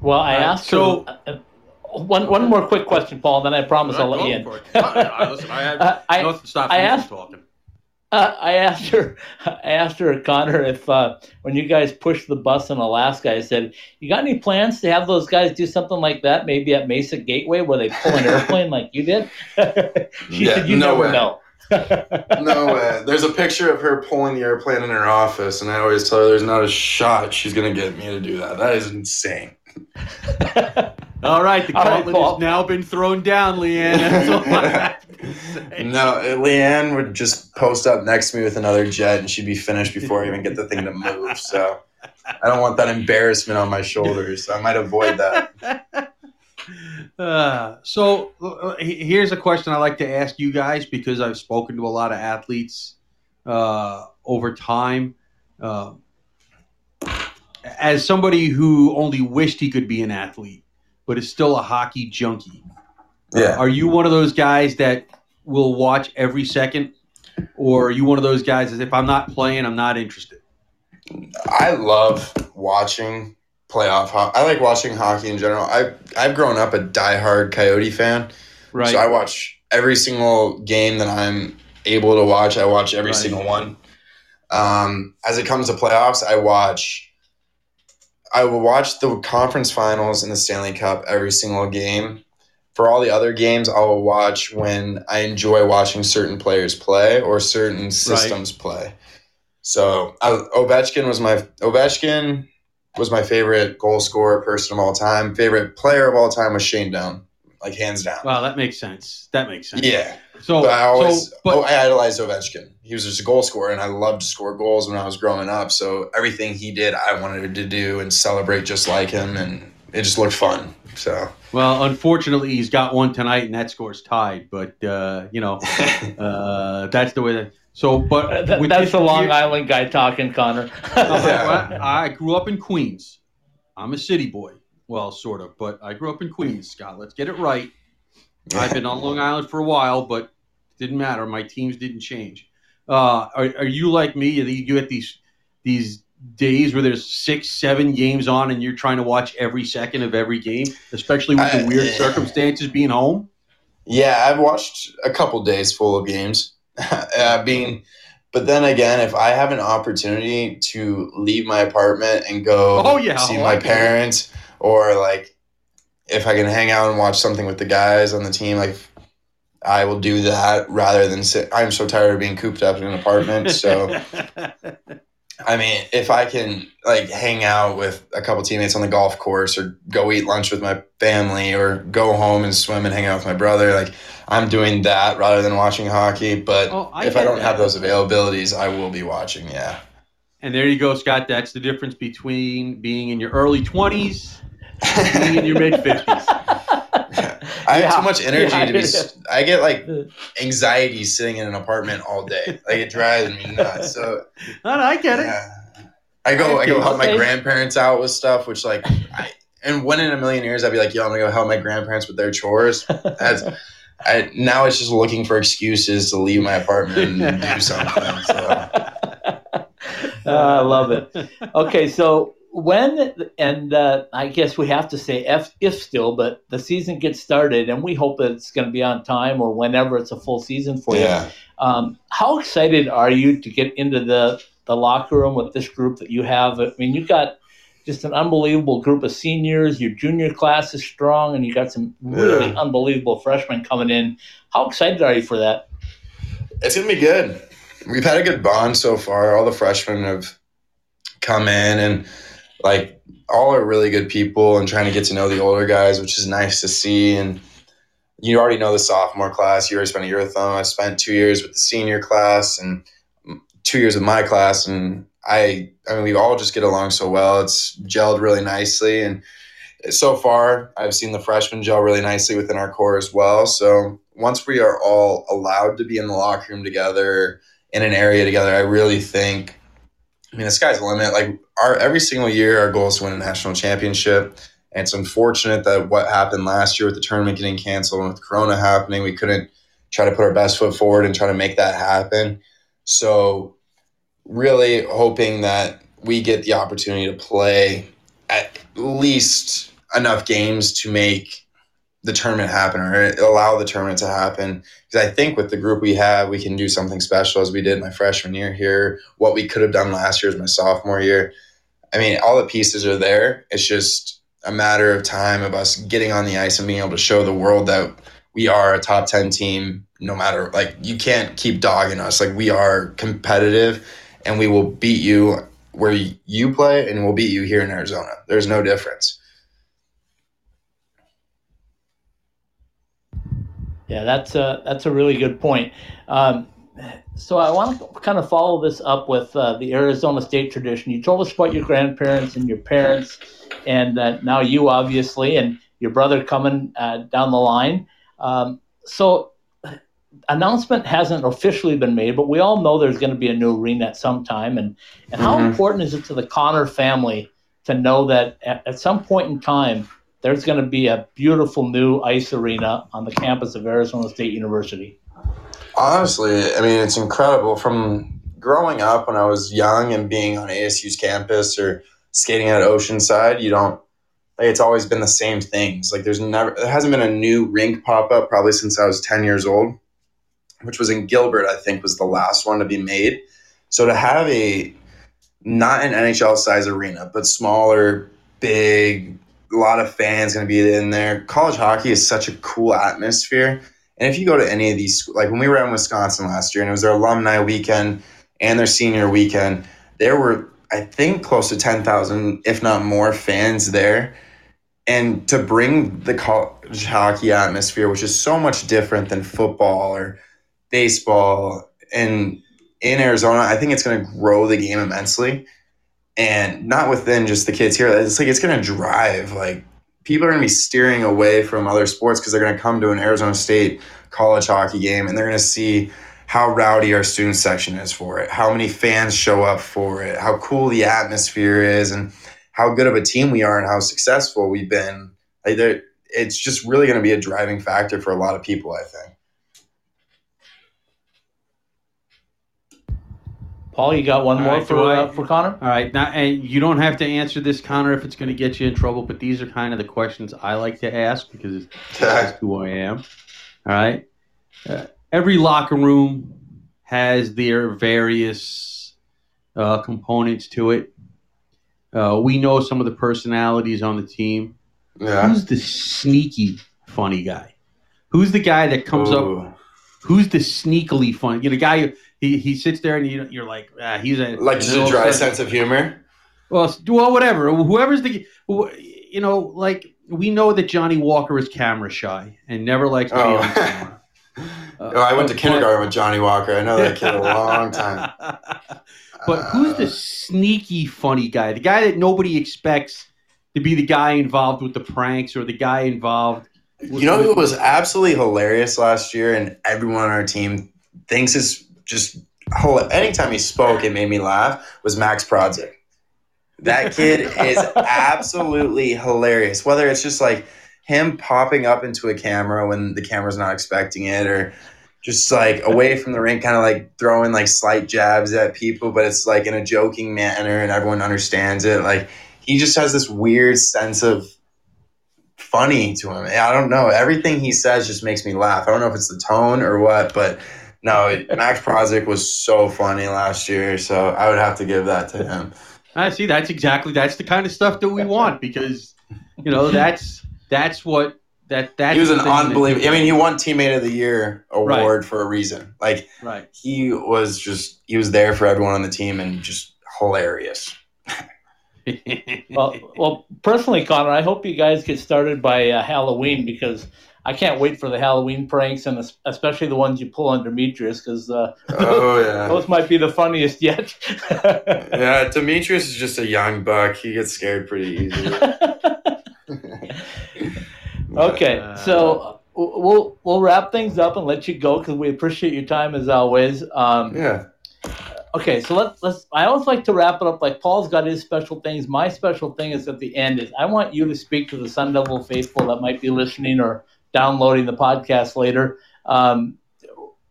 Well, I Uh, asked so- her. Uh, one, one more quick question, Paul, then I promise I'll let you in. Go for it. I, listen, I have Uh, I- nothing stop I asked- talking. Uh, I asked her, I asked her, Connor, if uh, when you guys pushed the bus in Alaska, I said, "You got any plans to have those guys do something like that, maybe at Mesa Gateway, where they pull an airplane like you did?" she Yeah, said, "You no never way. know." No way. There's a picture of her pulling the airplane in her office, and I always tell her there's not a shot she's going to get me to do that. That is insane. All right, the All right, gauntlet Paul. has now been thrown down, Leanne. That's all I have to No, Leanne would just post up next to me with another jet, and she'd be finished before I even get the thing to move. So I don't want that embarrassment on my shoulders. So I might avoid that. Uh, so uh, here's a question I like to ask you guys because I've spoken to a lot of athletes uh, over time. Uh, as somebody who only wished he could be an athlete, but is still a hockey junkie, Yeah. are you one of those guys that will watch every second, or are you one of those guys that if I'm not playing, I'm not interested? I love watching playoff hockey. I like watching hockey in general. I I've grown up a diehard Coyote fan, Right. so I watch every single game that I'm able to watch. I watch every Right. single one. Um, as it comes to playoffs, I watch. I will watch the conference finals and the Stanley Cup every single game. For all the other games, I will watch when I enjoy watching certain players play or certain systems play. So I, Ovechkin was my Ovechkin was my favorite goal scorer person of all time. Favorite player of all time was Shane Doan, like hands down. Wow, that makes sense. That makes sense. Yeah, So, but I always so, but oh, I idolized Ovechkin. He was just a goal scorer, and I loved to score goals when I was growing up. So everything he did, I wanted to do and celebrate just like him, and it just looked fun. So Well, unfortunately, he's got one tonight, and that score's tied. But uh, you know, uh, that's the way. That, so, but Uh, that- that's this the Long year- Island guy talking, Connor. I grew up in Queens. I'm a city boy. Well, sort of, but I grew up in Queens, Scott. Let's get it right. I've been on Long Island for a while, but it didn't matter. My teams didn't change. Uh, are, are you like me? You get these these days where there's six, seven games on, and you're trying to watch every second of every game, especially with the weird yeah. circumstances being home. Yeah, I've watched a couple days full of games. uh, being, but then again, if I have an opportunity to leave my apartment and go Oh, yeah. see Oh, my I parents, or like if I can hang out and watch something with the guys on the team, like I will do that rather than sit. I'm so tired of being cooped up in an apartment. So I mean, if I can like hang out with a couple teammates on the golf course or go eat lunch with my family or go home and swim and hang out with my brother, like I'm doing that rather than watching hockey. But Oh, I if I don't that. have those availabilities, I will be watching. Yeah. And there you go, Scott. That's the difference between being in your early 20s and being in your mid 50s. I have Yeah. too much energy Yeah, to be. I get like anxiety sitting in an apartment all day. Like it drives me nuts. So No, no, I get it. I go. I go help my grandparents out with stuff, which like, I, and when in a million years I'd be like, yo, I'm gonna go help my grandparents with their chores. That's I now it's just looking for excuses to leave my apartment and do something. So. Uh, I love it. Okay, so when and uh, I guess we have to say if, if still, but the season gets started, and we hope that it's going to be on time or whenever it's a full season for you. Yeah. Um, how excited are you to get into the the locker room with this group that you have? I mean, you've got just an unbelievable group of seniors. Your junior class is strong, and you got some really Yeah. unbelievable freshmen coming in. How excited are you for that? It's gonna be good. We've had a good bond so far. All the freshmen have come in and like all are really good people and trying to get to know the older guys, which is nice to see. And you already know the sophomore class. You already spent a year with them. I spent two years with the senior class and two years with my class. And I, I mean, we all just get along so well. It's gelled really nicely. And so far, I've seen the freshmen gel really nicely within our core as well. So once we are all allowed to be in the locker room together, in an area together, I really think. I mean, the sky's the limit. Like our every single year, our goal is to win a national championship. And it's unfortunate that what happened last year with the tournament getting canceled and with Corona happening, we couldn't try to put our best foot forward and try to make that happen. So, really hoping that we get the opportunity to play at least enough games to make the tournament happen or allow the tournament to happen. Because I think with the group we have, we can do something special as we did my freshman year here. What we could have done last year is my sophomore year. I mean, all the pieces are there. It's just a matter of time of us getting on the ice and being able to show the world that we are a top 10 team no matter like you can't keep dogging us like we are competitive and we will beat you where you play and we'll beat you here in arizona there's no difference Yeah, that's a that's a really good point. Um, so I want to kind of follow this up with uh, the Arizona State tradition. You told us about your grandparents and your parents, and uh, now you obviously and your brother coming uh, down the line. Um, so announcement hasn't officially been made, but we all know there's going to be a new arena at some time. And and how Mhm. important is it to the Connor family to know that at, at some point in time there's going to be a beautiful new ice arena on the campus of Arizona State University? Honestly, I mean, it's incredible. From growing up when I was young and being on ASU's campus or skating at Oceanside, you don't. Like, it's always been the same things. Like there's never there hasn't been a new rink pop up probably since I was ten years old, which was in Gilbert. I think was the last one to be made. So to have a not an NHL size arena, but smaller, big, a lot of fans going to be in there. College hockey is such a cool atmosphere. And if you go to any of these, like when we were in Wisconsin last year and it was their alumni weekend and their senior weekend, there were, I think, close to 10,000, if not more, fans there. And to bring the college hockey atmosphere, which is so much different than football or baseball, and in Arizona, I think it's going to grow the game immensely. And not within just the kids here. It's like it's going to drive like people are going to be steering away from other sports because they're going to come to an Arizona State college hockey game and they're going to see how rowdy our student section is for it, how many fans show up for it, how cool the atmosphere is, and how good of a team we are and how successful we've been. Like it's just really going to be a driving factor for a lot of people, I think. Paul, you got one All more right, for I- uh, for Connor? All right, now and you don't have to answer this, Connor, if it's going to get you in trouble. But these are kind of the questions I like to ask because that's who I am. All right, uh, every locker room has their various uh, components to it. Uh, we know some of the personalities on the team. Yeah. Who's the sneaky funny guy? Who's the guy that comes up? Who's the sneakily funny? You know, the guy he, he sits there and you, you're like, ah, he's a Like just a dry sudden- sense of humor. well, well, whatever. Whoever's the, you know, like we know that Johnny Walker is camera shy and never likes to be Oh. on camera. Uh, I went to kindergarten with Johnny Walker. I know that kid a long time. but who's Uh, the sneaky funny guy? The guy that nobody expects to be the guy involved with the pranks or the guy involved. with- You know who was absolutely hilarious last year, and everyone on our team thinks is just anytime he spoke, it made me laugh. Was Max Prodzik? That kid is absolutely hilarious. Whether it's just like him popping up into a camera when the camera's not expecting it, or just like away from the rink, kind of like throwing like slight jabs at people, but it's like in a joking manner, and everyone understands it. Like he just has this weird sense of funny to him. I don't know. Everything he says just makes me laugh. I don't know if it's the tone or what, but no, Max Prozik was so funny last year, so I would have to give that to him. I see. That's exactly that's the kind of stuff that we want because you know that's that's what that that's he was an unbelievable. I mean, he won Teammate of the Year award for a reason. Like right. he was just he was there for everyone on the team and just hilarious. Well, well, personally, Connor, I hope you guys get started by uh, Halloween because I can't wait for the Halloween pranks and especially the ones you pull on Demetrios because uh, Oh yeah. those might be the funniest yet. Yeah, Demetrios is just a young buck. He gets scared pretty easily. okay, Uh, so we'll we'll wrap things up and let you go because we appreciate your time as always. Um, Yeah. Okay, so let's let's. I always like to wrap it up like Paul's got his special things. My special thing is at the end is I want you to speak to the Sun Devil faithful that might be listening or downloading the podcast later. Um,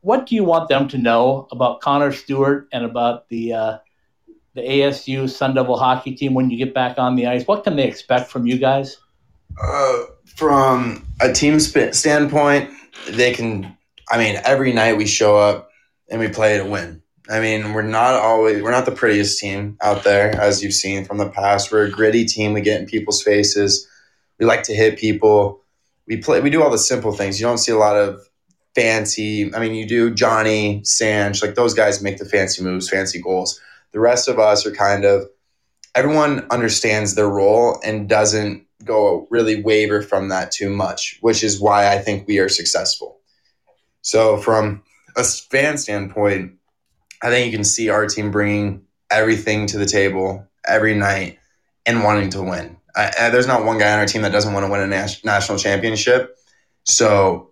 what do you want them to know about Connor Stewart and about the uh, the ASU Sun Devil hockey team when you get back on the ice? What can they expect from you guys? Uh, from a team sp- standpoint, they can. I mean, every night we show up and we play to win. I mean, we're not always we're not the prettiest team out there, as you've seen from the past. We're a gritty team. We get in people's faces. We like to hit people. We play. We do all the simple things. You don't see a lot of fancy. I mean, you do Johnny Sanch, like those guys make the fancy moves, fancy goals. The rest of us are kind of everyone understands their role and doesn't go really waver from that too much, which is why I think we are successful. So from a fan standpoint, I think you can see our team bringing everything to the table every night and wanting to win. I, there's not one guy on our team that doesn't want to win a nas- national championship. So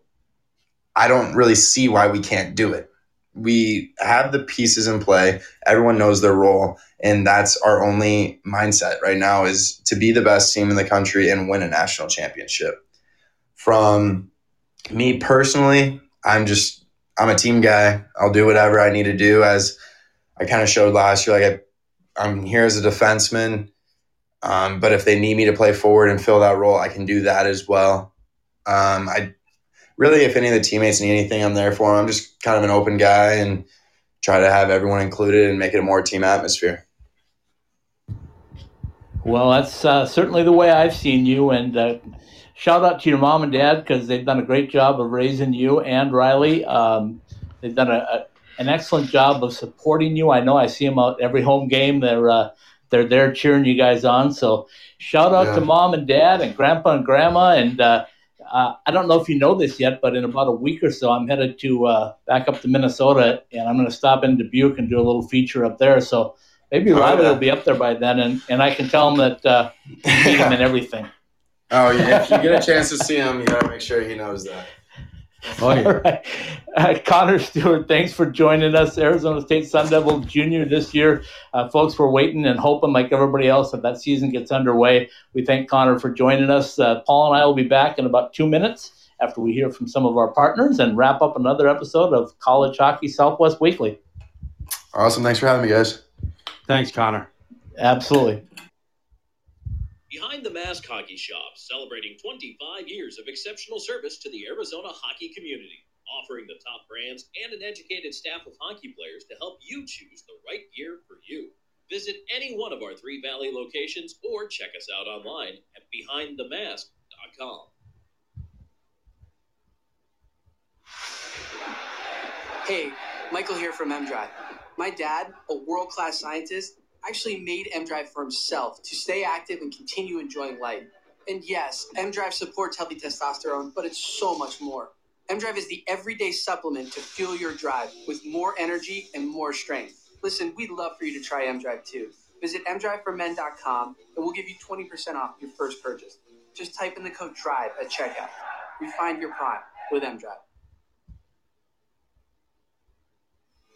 I don't really see why we can't do it. We have the pieces in play. Everyone knows their role, and that's our only mindset right now is to be the best team in the country and win a national championship. From me personally, I'm just I'm a team guy. I'll do whatever I need to do as I kind of showed last year. Like I, I'm here as a defenseman, um, but if they need me to play forward and fill that role, I can do that as well. Um, I really, if any of the teammates need anything, I'm there for them. I'm just kind of an open guy and try to have everyone included and make it a more team atmosphere. Well, that's uh, certainly the way I've seen you. And uh, shout out to your mom and dad because they've done a great job of raising you and Riley. Um, they've done a, a, an excellent job of supporting you. I know I see them out every home game. They're uh, they're there cheering you guys on. So shout out yeah. to mom and dad and grandpa and grandma. And uh, uh, I don't know if you know this yet, but in about a week or so, I'm headed to uh, back up to Minnesota, and I'm going to stop in Dubuque and do a little feature up there. So maybe Riley will be up there by then, and, and I can tell him that uh, meet him and everything. Oh yeah, if you get a chance to see him, you got to make sure he knows that. Oh, yeah. All right. Uh, Connor Stewart, thanks for joining us. Arizona State Sun Devil Junior this year. Uh, folks, we're waiting and hoping, like everybody else, that that season gets underway. We thank Connor for joining us. Uh, Paul and I will be back in about two minutes after we hear from some of our partners and wrap up another episode of College Hockey Southwest Weekly. Awesome. Thanks for having me, guys. Thanks, Connor. Absolutely. Behind the Mask Hockey Shop, celebrating 25 years of exceptional service to the Arizona hockey community, offering the top brands and an educated staff of hockey players to help you choose the right gear for you. Visit any one of our three Valley locations or check us out online at behindthemask.com. Hey, Michael here from MDrive. My dad, a world class scientist, actually made MDrive for himself to stay active and continue enjoying life. And yes, MDrive supports healthy testosterone, but it's so much more. MDrive is the everyday supplement to fuel your drive with more energy and more strength. Listen, we'd love for you to try MDrive too. Visit mdriveformen.com and we'll give you 20% off your first purchase. Just type in the code DRIVE at checkout. Refine your prime with MDrive.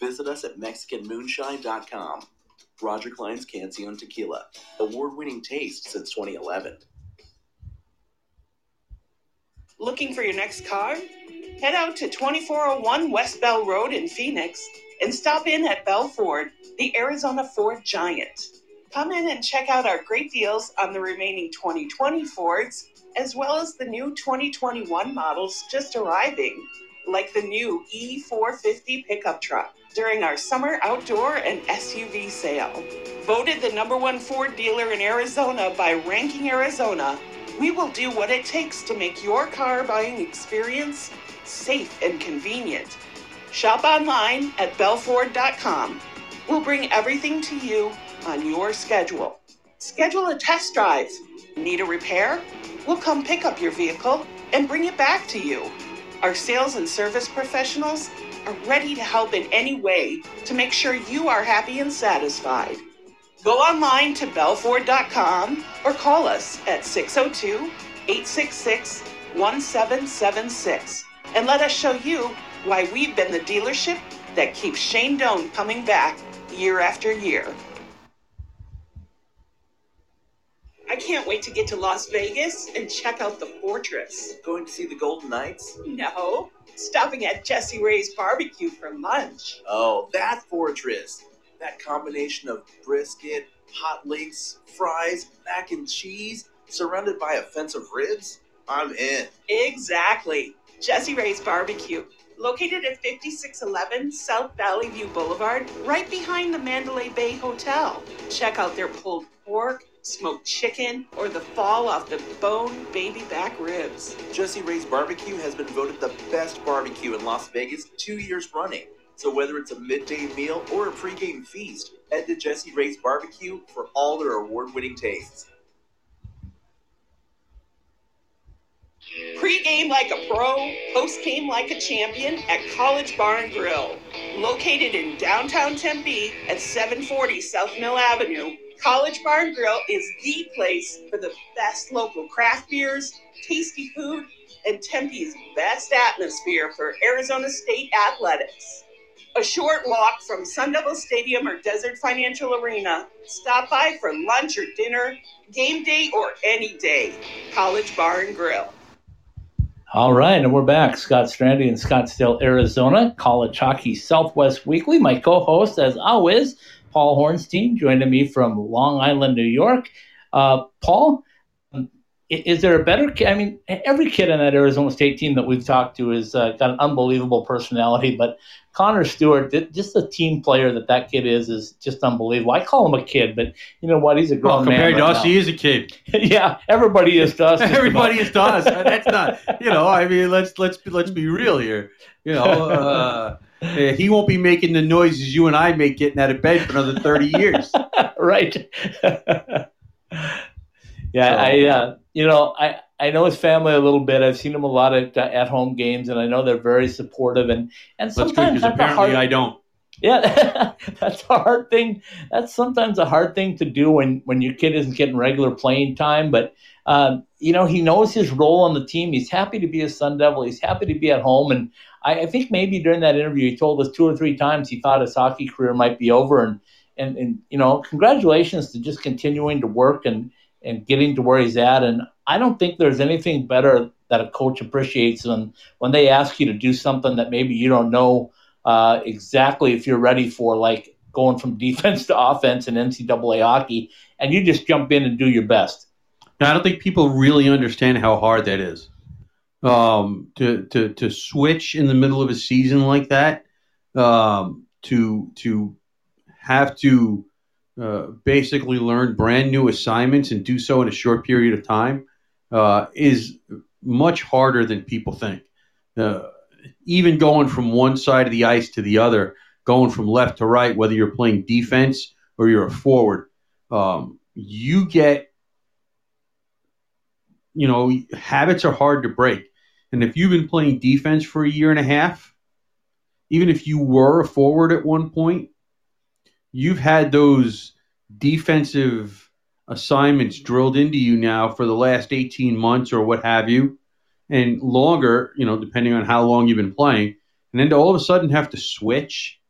Visit us at MexicanMoonshine.com. Roger Clyne's Cancion Tequila, award winning taste since 2011. Looking for your next car? Head out to 2401 West Bell Road in Phoenix and stop in at Bell Ford, the Arizona Ford Giant. Come in and check out our great deals on the remaining 2020 Fords, as well as the new 2021 models just arriving, like the new E450 pickup truck during our summer outdoor and SUV sale. Voted the number one Ford dealer in Arizona by Ranking Arizona, we will do what it takes to make your car buying experience safe and convenient. Shop online at bellford.com. We'll bring everything to you on your schedule. Schedule a test drive. Need a repair? We'll come pick up your vehicle and bring it back to you. Our sales and service professionals are ready to help in any way to make sure you are happy and satisfied. Go online to bellford.com or call us at 602 866 1776 and let us show you why we've been the dealership that keeps Shane Doan coming back year after year. I can't wait to get to Las Vegas and check out the fortress. Going to see the Golden Knights? No, stopping at Jessie Rae's barbecue for lunch. Oh, that fortress. That combination of brisket, hot links, fries, mac and cheese, surrounded by a fence of ribs? I'm in. Exactly. Jessie Rae's barbecue. located at 5611 South Valley View Boulevard, right behind the Mandalay Bay Hotel. Check out their pulled pork, smoked chicken, or the fall off the bone baby back ribs. Jessie Rae's Barbecue has been voted the best barbecue in Las Vegas two years running. So whether it's a midday meal or a pregame feast, head to Jessie Rae's Barbecue for all their award-winning tastes. Pre-game like a pro, post-game like a champion at College Bar and Grill. Located in downtown Tempe at 740 South Mill Avenue, College Bar and Grill is the place for the best local craft beers, tasty food, and Tempe's best atmosphere for Arizona State athletics. A short walk from Sun Devil Stadium or Desert Financial Arena. Stop by for lunch or dinner, game day or any day. College Bar and Grill. All right, and we're back. Scott Strandy in Scottsdale, Arizona, College Hockey Southwest Weekly. My co host, as always, Paul Hornstein, joining me from Long Island, New York. Uh, Paul, is there a better kid? I mean, every kid on that Arizona State team that we've talked to has uh, got an unbelievable personality, but Connor Stewart, just the team player that that kid is, is just unbelievable. I call him a kid, but you know what? He's a grown well, compared man. to us, he is a kid. yeah, everybody is to us. everybody is to us. That's not, you know. I mean, let's let's let's be real here. You know, uh, he won't be making the noises you and I make getting out of bed for another thirty years. right. yeah, so, I. Uh, you know, I I know his family a little bit. I've seen him a lot at uh, at home games, and I know they're very supportive. And and sometimes that's, that's apparently hard, I don't. Yeah, that's a hard thing. That's sometimes a hard thing to do when when your kid isn't getting regular playing time. But um, you know, he knows his role on the team. He's happy to be a Sun Devil. He's happy to be at home. And I, I think maybe during that interview, he told us two or three times he thought his hockey career might be over. And and and you know, congratulations to just continuing to work and and getting to where he's at. And I don't think there's anything better that a coach appreciates than when they ask you to do something that maybe you don't know uh, exactly if you're ready for, like going from defense to offense in NCAA hockey, and you just jump in and do your best. Now, I don't think people really understand how hard that is. Um, to to to switch in the middle of a season like that, um, to to have to uh, basically learn brand new assignments and do so in a short period of time uh, is much harder than people think. Uh, even going from one side of the ice to the other, going from left to right, whether you're playing defense or you're a forward, um, you get, you know, habits are hard to break. And if you've been playing defense for a year and a half, even if you were a forward at one point, you've had those defensive assignments drilled into you now for the last 18 months or what have you, and longer, you know, depending on how long you've been playing, and then to all of a sudden have to switch.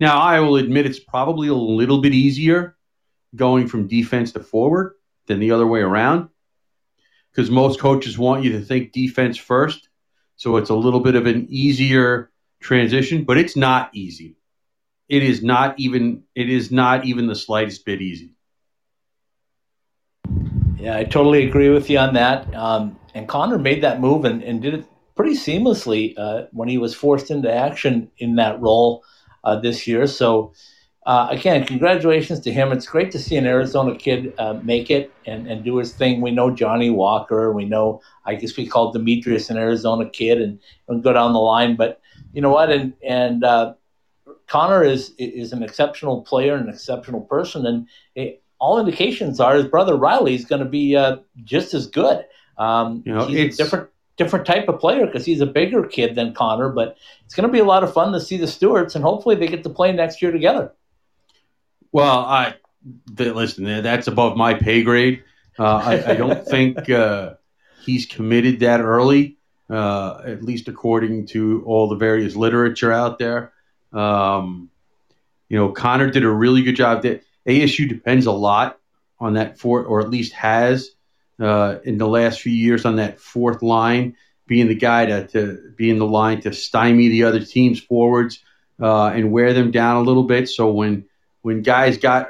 Now, I will admit it's probably a little bit easier going from defense to forward than the other way around because most coaches want you to think defense first. So it's a little bit of an easier transition, but it's not easy it is not even it is not even the slightest bit easy. Yeah, I totally agree with you on that. Um, and Connor made that move and, and did it pretty seamlessly uh, when he was forced into action in that role uh, this year. So, uh, again, congratulations to him. It's great to see an Arizona kid uh, make it and, and do his thing. We know Johnny Walker. We know, I guess we call Demetrios an Arizona kid and, and go down the line. But you know what? And, and uh, Connor is is an exceptional player, and an exceptional person, and it, all indications are his brother Riley is going to be uh, just as good. Um, you know, he's a different different type of player because he's a bigger kid than Connor, but it's going to be a lot of fun to see the Stewarts, and hopefully they get to play next year together. Well, I listen. That's above my pay grade. Uh, I, I, don't think uh, he's committed that early, uh, at least according to all the various literature out there. Um, you know, Connor did a really good job. That ASU depends a lot on that fourth, or at least has uh, in the last few years on that fourth line, being the guy to, to be in the line to stymie the other team's forwards uh, and wear them down a little bit. So when when guys got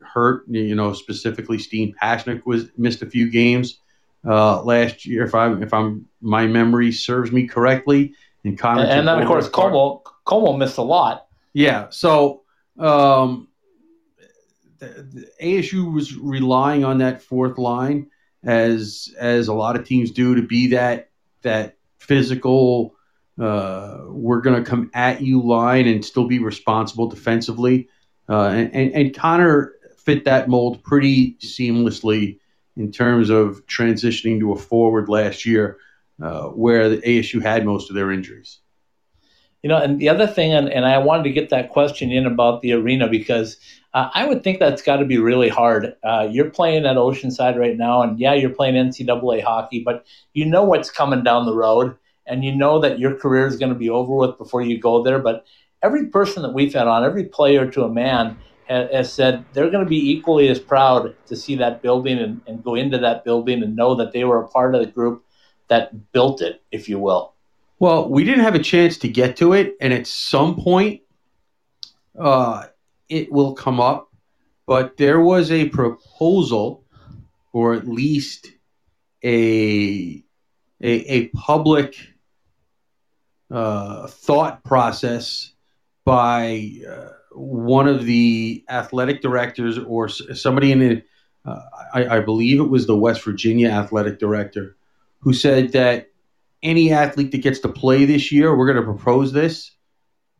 hurt, you know, specifically Steenn Pasichnuk was missed a few games uh, last year, if I'm if I'm my memory serves me correctly, and Connor. And, and then of course Como Como missed a lot. Yeah, so um, the, the ASU was relying on that fourth line as as a lot of teams do to be that that physical. Uh, we're going to come at you line and still be responsible defensively. Uh, and, and, and Connor fit that mold pretty seamlessly in terms of transitioning to a forward last year, uh, where the ASU had most of their injuries. You know, and the other thing, and, and I wanted to get that question in about the arena because uh, I would think that's got to be really hard. Uh, you're playing at Oceanside right now, and yeah, you're playing NCAA hockey, but you know what's coming down the road, and you know that your career is going to be over with before you go there. But every person that we've had on, every player to a man, has, said they're going to be equally as proud to see that building and, and go into that building and know that they were a part of the group that built it, if you will. Well, we didn't have a chance to get to it, and at some point, uh, it will come up. But there was a proposal, or at least a a, a public uh, thought process by uh, one of the athletic directors or somebody in the, uh, I, I believe it was the West Virginia athletic director, who said that any athlete that gets to play this year, we're going to propose this,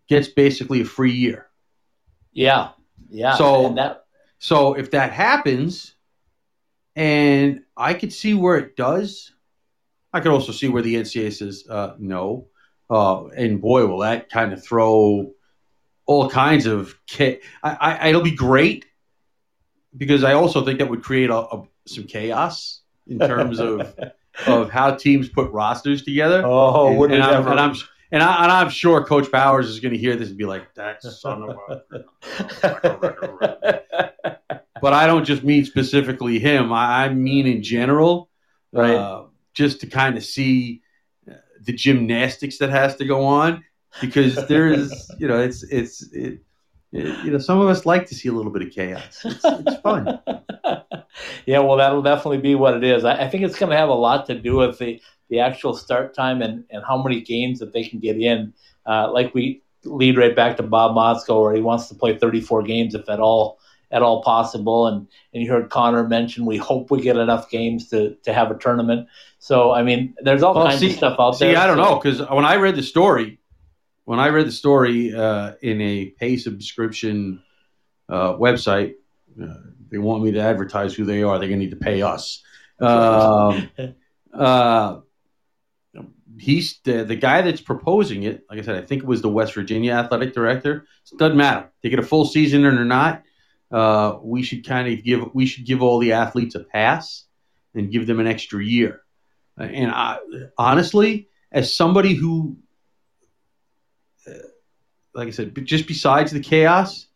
gets basically a free year. Yeah, yeah. So that so if that happens, and I could see where it does, I could also see where the NCAA says uh, no. Uh, and boy, will that kind of throw all kinds of. I, I, it'll be great because I also think that would create a, a, some chaos in terms of of how teams put rosters together. oh, and, wouldn't and, it I'm, and I'm and, I, and I'm sure Coach Powers is going to hear this and be like, "That son of a." but I don't just mean specifically him. I, I mean in general, Right. uh, just to kind of see uh, the gymnastics that has to go on because there is, you know, it's it's it, it, you know, some of us like to see a little bit of chaos. It's, it's fun. yeah, well, that'll definitely be what it is. I, I think it's going to have a lot to do with the, the actual start time and, and how many games that they can get in. Uh, like we lead right back to Bob Motzko, where he wants to play 34 games if at all at all possible. And and you heard Connor mention we hope we get enough games to to have a tournament. So I mean, there's all Well, kinds see- of stuff out See, there. See, I don't so- know because when I read the story, when I read the story uh, in a pay subscription uh, website, uh, they want me to advertise who they are. They're going to need to pay us. Um, uh, he's the, the guy that's proposing it. Like I said, I think it was the West Virginia athletic director. It doesn't matter. They get a full season or not. Uh, we should kind of give we should give all the athletes a pass and give them an extra year. And I, honestly, as somebody who, like I said, but just besides the chaos,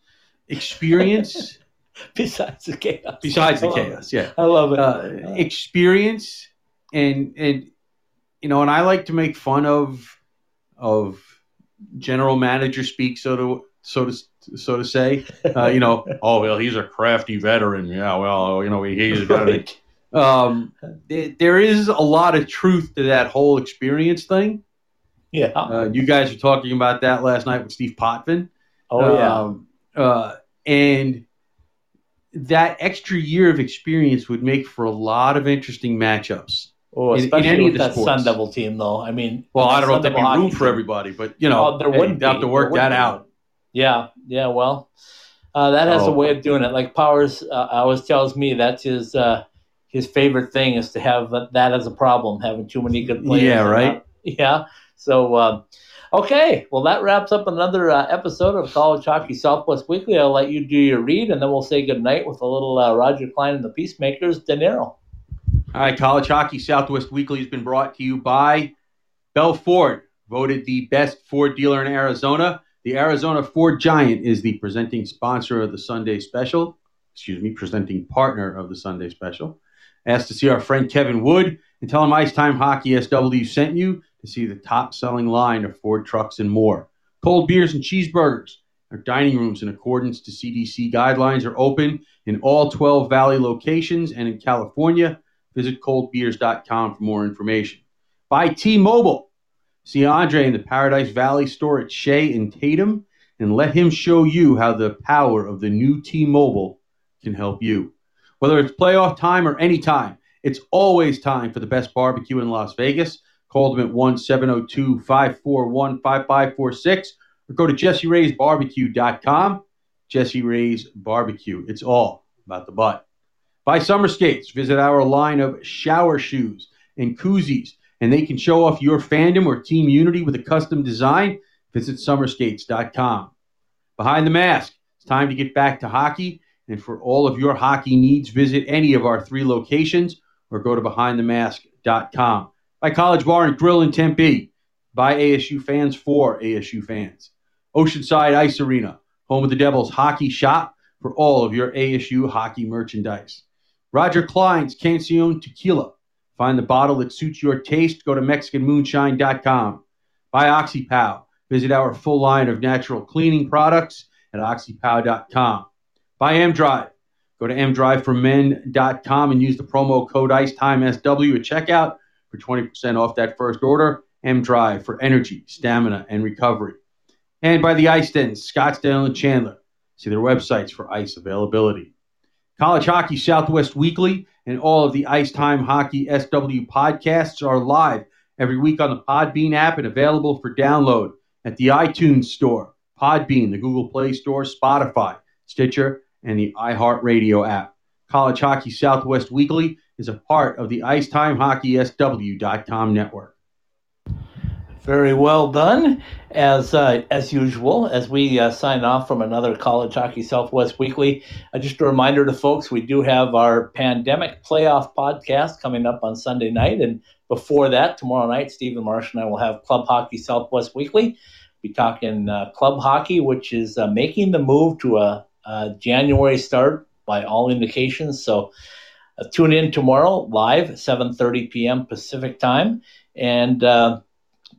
experience besides the chaos. besides the love it. chaos, yeah, I love it. uh, experience and and you know, and I like to make fun of of general manager speak, so to so to so to say. Uh, you know, oh well, he's a crafty veteran. Yeah, well, you know, he's Right. um, th- there is a lot of truth to that whole experience thing. Yeah. Uh, you guys were talking about that last night with Steve Potvin. oh yeah. Um, uh, and that extra year of experience would make for a lot of interesting matchups. Oh, in- in especially any of with that sports. Sun Devil team, though. I mean, Well, I don't know if there'd be room for everybody, but you know, Oh, there wouldn't have to work that wouldn't out. Yeah, yeah. Well, uh, that has a way of doing it. Like Powers uh, always tells me that's his uh, his favorite thing is to have that, that as a problem, having too many good players. Yeah, right. not- yeah. So, um, okay. Well, that wraps up another uh, episode of College Hockey Southwest Weekly. I'll let you do your read, and then we'll say goodnight with a little uh, Roger Clyne and the Peacemakers, De Niro. All right, College Hockey Southwest Weekly has been brought to you by Bell Ford, voted the best Ford dealer in Arizona. The Arizona Ford Giant is the presenting sponsor of the Sunday Special. Excuse me, presenting partner of the Sunday Special. Asked to see our friend Kevin Wood and tell him Ice Time Hockey SW sent you to see the top selling line of Ford trucks and more. Cold beers and cheeseburgers. Our dining rooms, in accordance to CDC guidelines, are open in all 12 Valley locations and in California. Visit coldbeers.com for more information. By T Mobile. See Andre in the Paradise Valley store at Shea and Tatum and let him show you how the power of the new T Mobile can help you. Whether it's playoff time or any time, it's always time for the best barbecue in Las Vegas. Call them at 1 702 541 5546 or go to jesseraysbarbecue.com. Jessie Rae's Barbecue. It's all about the butt. Buy summer skates. Visit our line of shower shoes and koozies, and they can show off your fandom or team unity with a custom design. Visit summerskates.com. Behind the mask, it's time to get back to hockey. And for all of your hockey needs, visit any of our three locations or go to behindthemask.com. By College Bar and Grill in Tempe. By ASU fans for ASU fans. Oceanside Ice Arena, home of the Devils hockey shop for all of your ASU hockey merchandise. Roger Clyne's Cancion Tequila. Find the bottle that suits your taste. Go to MexicanMoonshine.com. Buy OxyPow. Visit our full line of natural cleaning products at OxyPow.com. By MDrive. Go to mdriveformen.com and use the promo code ICETIMESW at checkout for 20% off that first order. M Drive for energy, stamina, and recovery. And by the Ice Den, Scottsdale and Chandler. See their websites for ice availability. College Hockey Southwest Weekly and all of the Ice Time Hockey SW podcasts are live every week on the Podbean app and available for download at the iTunes Store, Podbean, the Google Play Store, Spotify, Stitcher, and the iHeartRadio app. College Hockey Southwest Weekly is a part of the IcetimeHockeySW.com network. Very well done, as uh, as usual. As we uh, sign off from another College Hockey Southwest Weekly, uh, just a reminder to folks: we do have our pandemic playoff podcast coming up on Sunday night, and before that, tomorrow night, Stephen Marsh and I will have Club Hockey Southwest Weekly. Be talking uh, club hockey, which is uh, making the move to a, a, January start by all indications. So. Uh, tune in tomorrow live 7.30 p.m pacific time and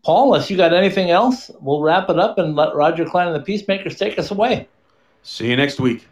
Paul, unless you got anything else, we'll wrap it up and let Roger Clyne and the Peacemakers take us away. See you next week.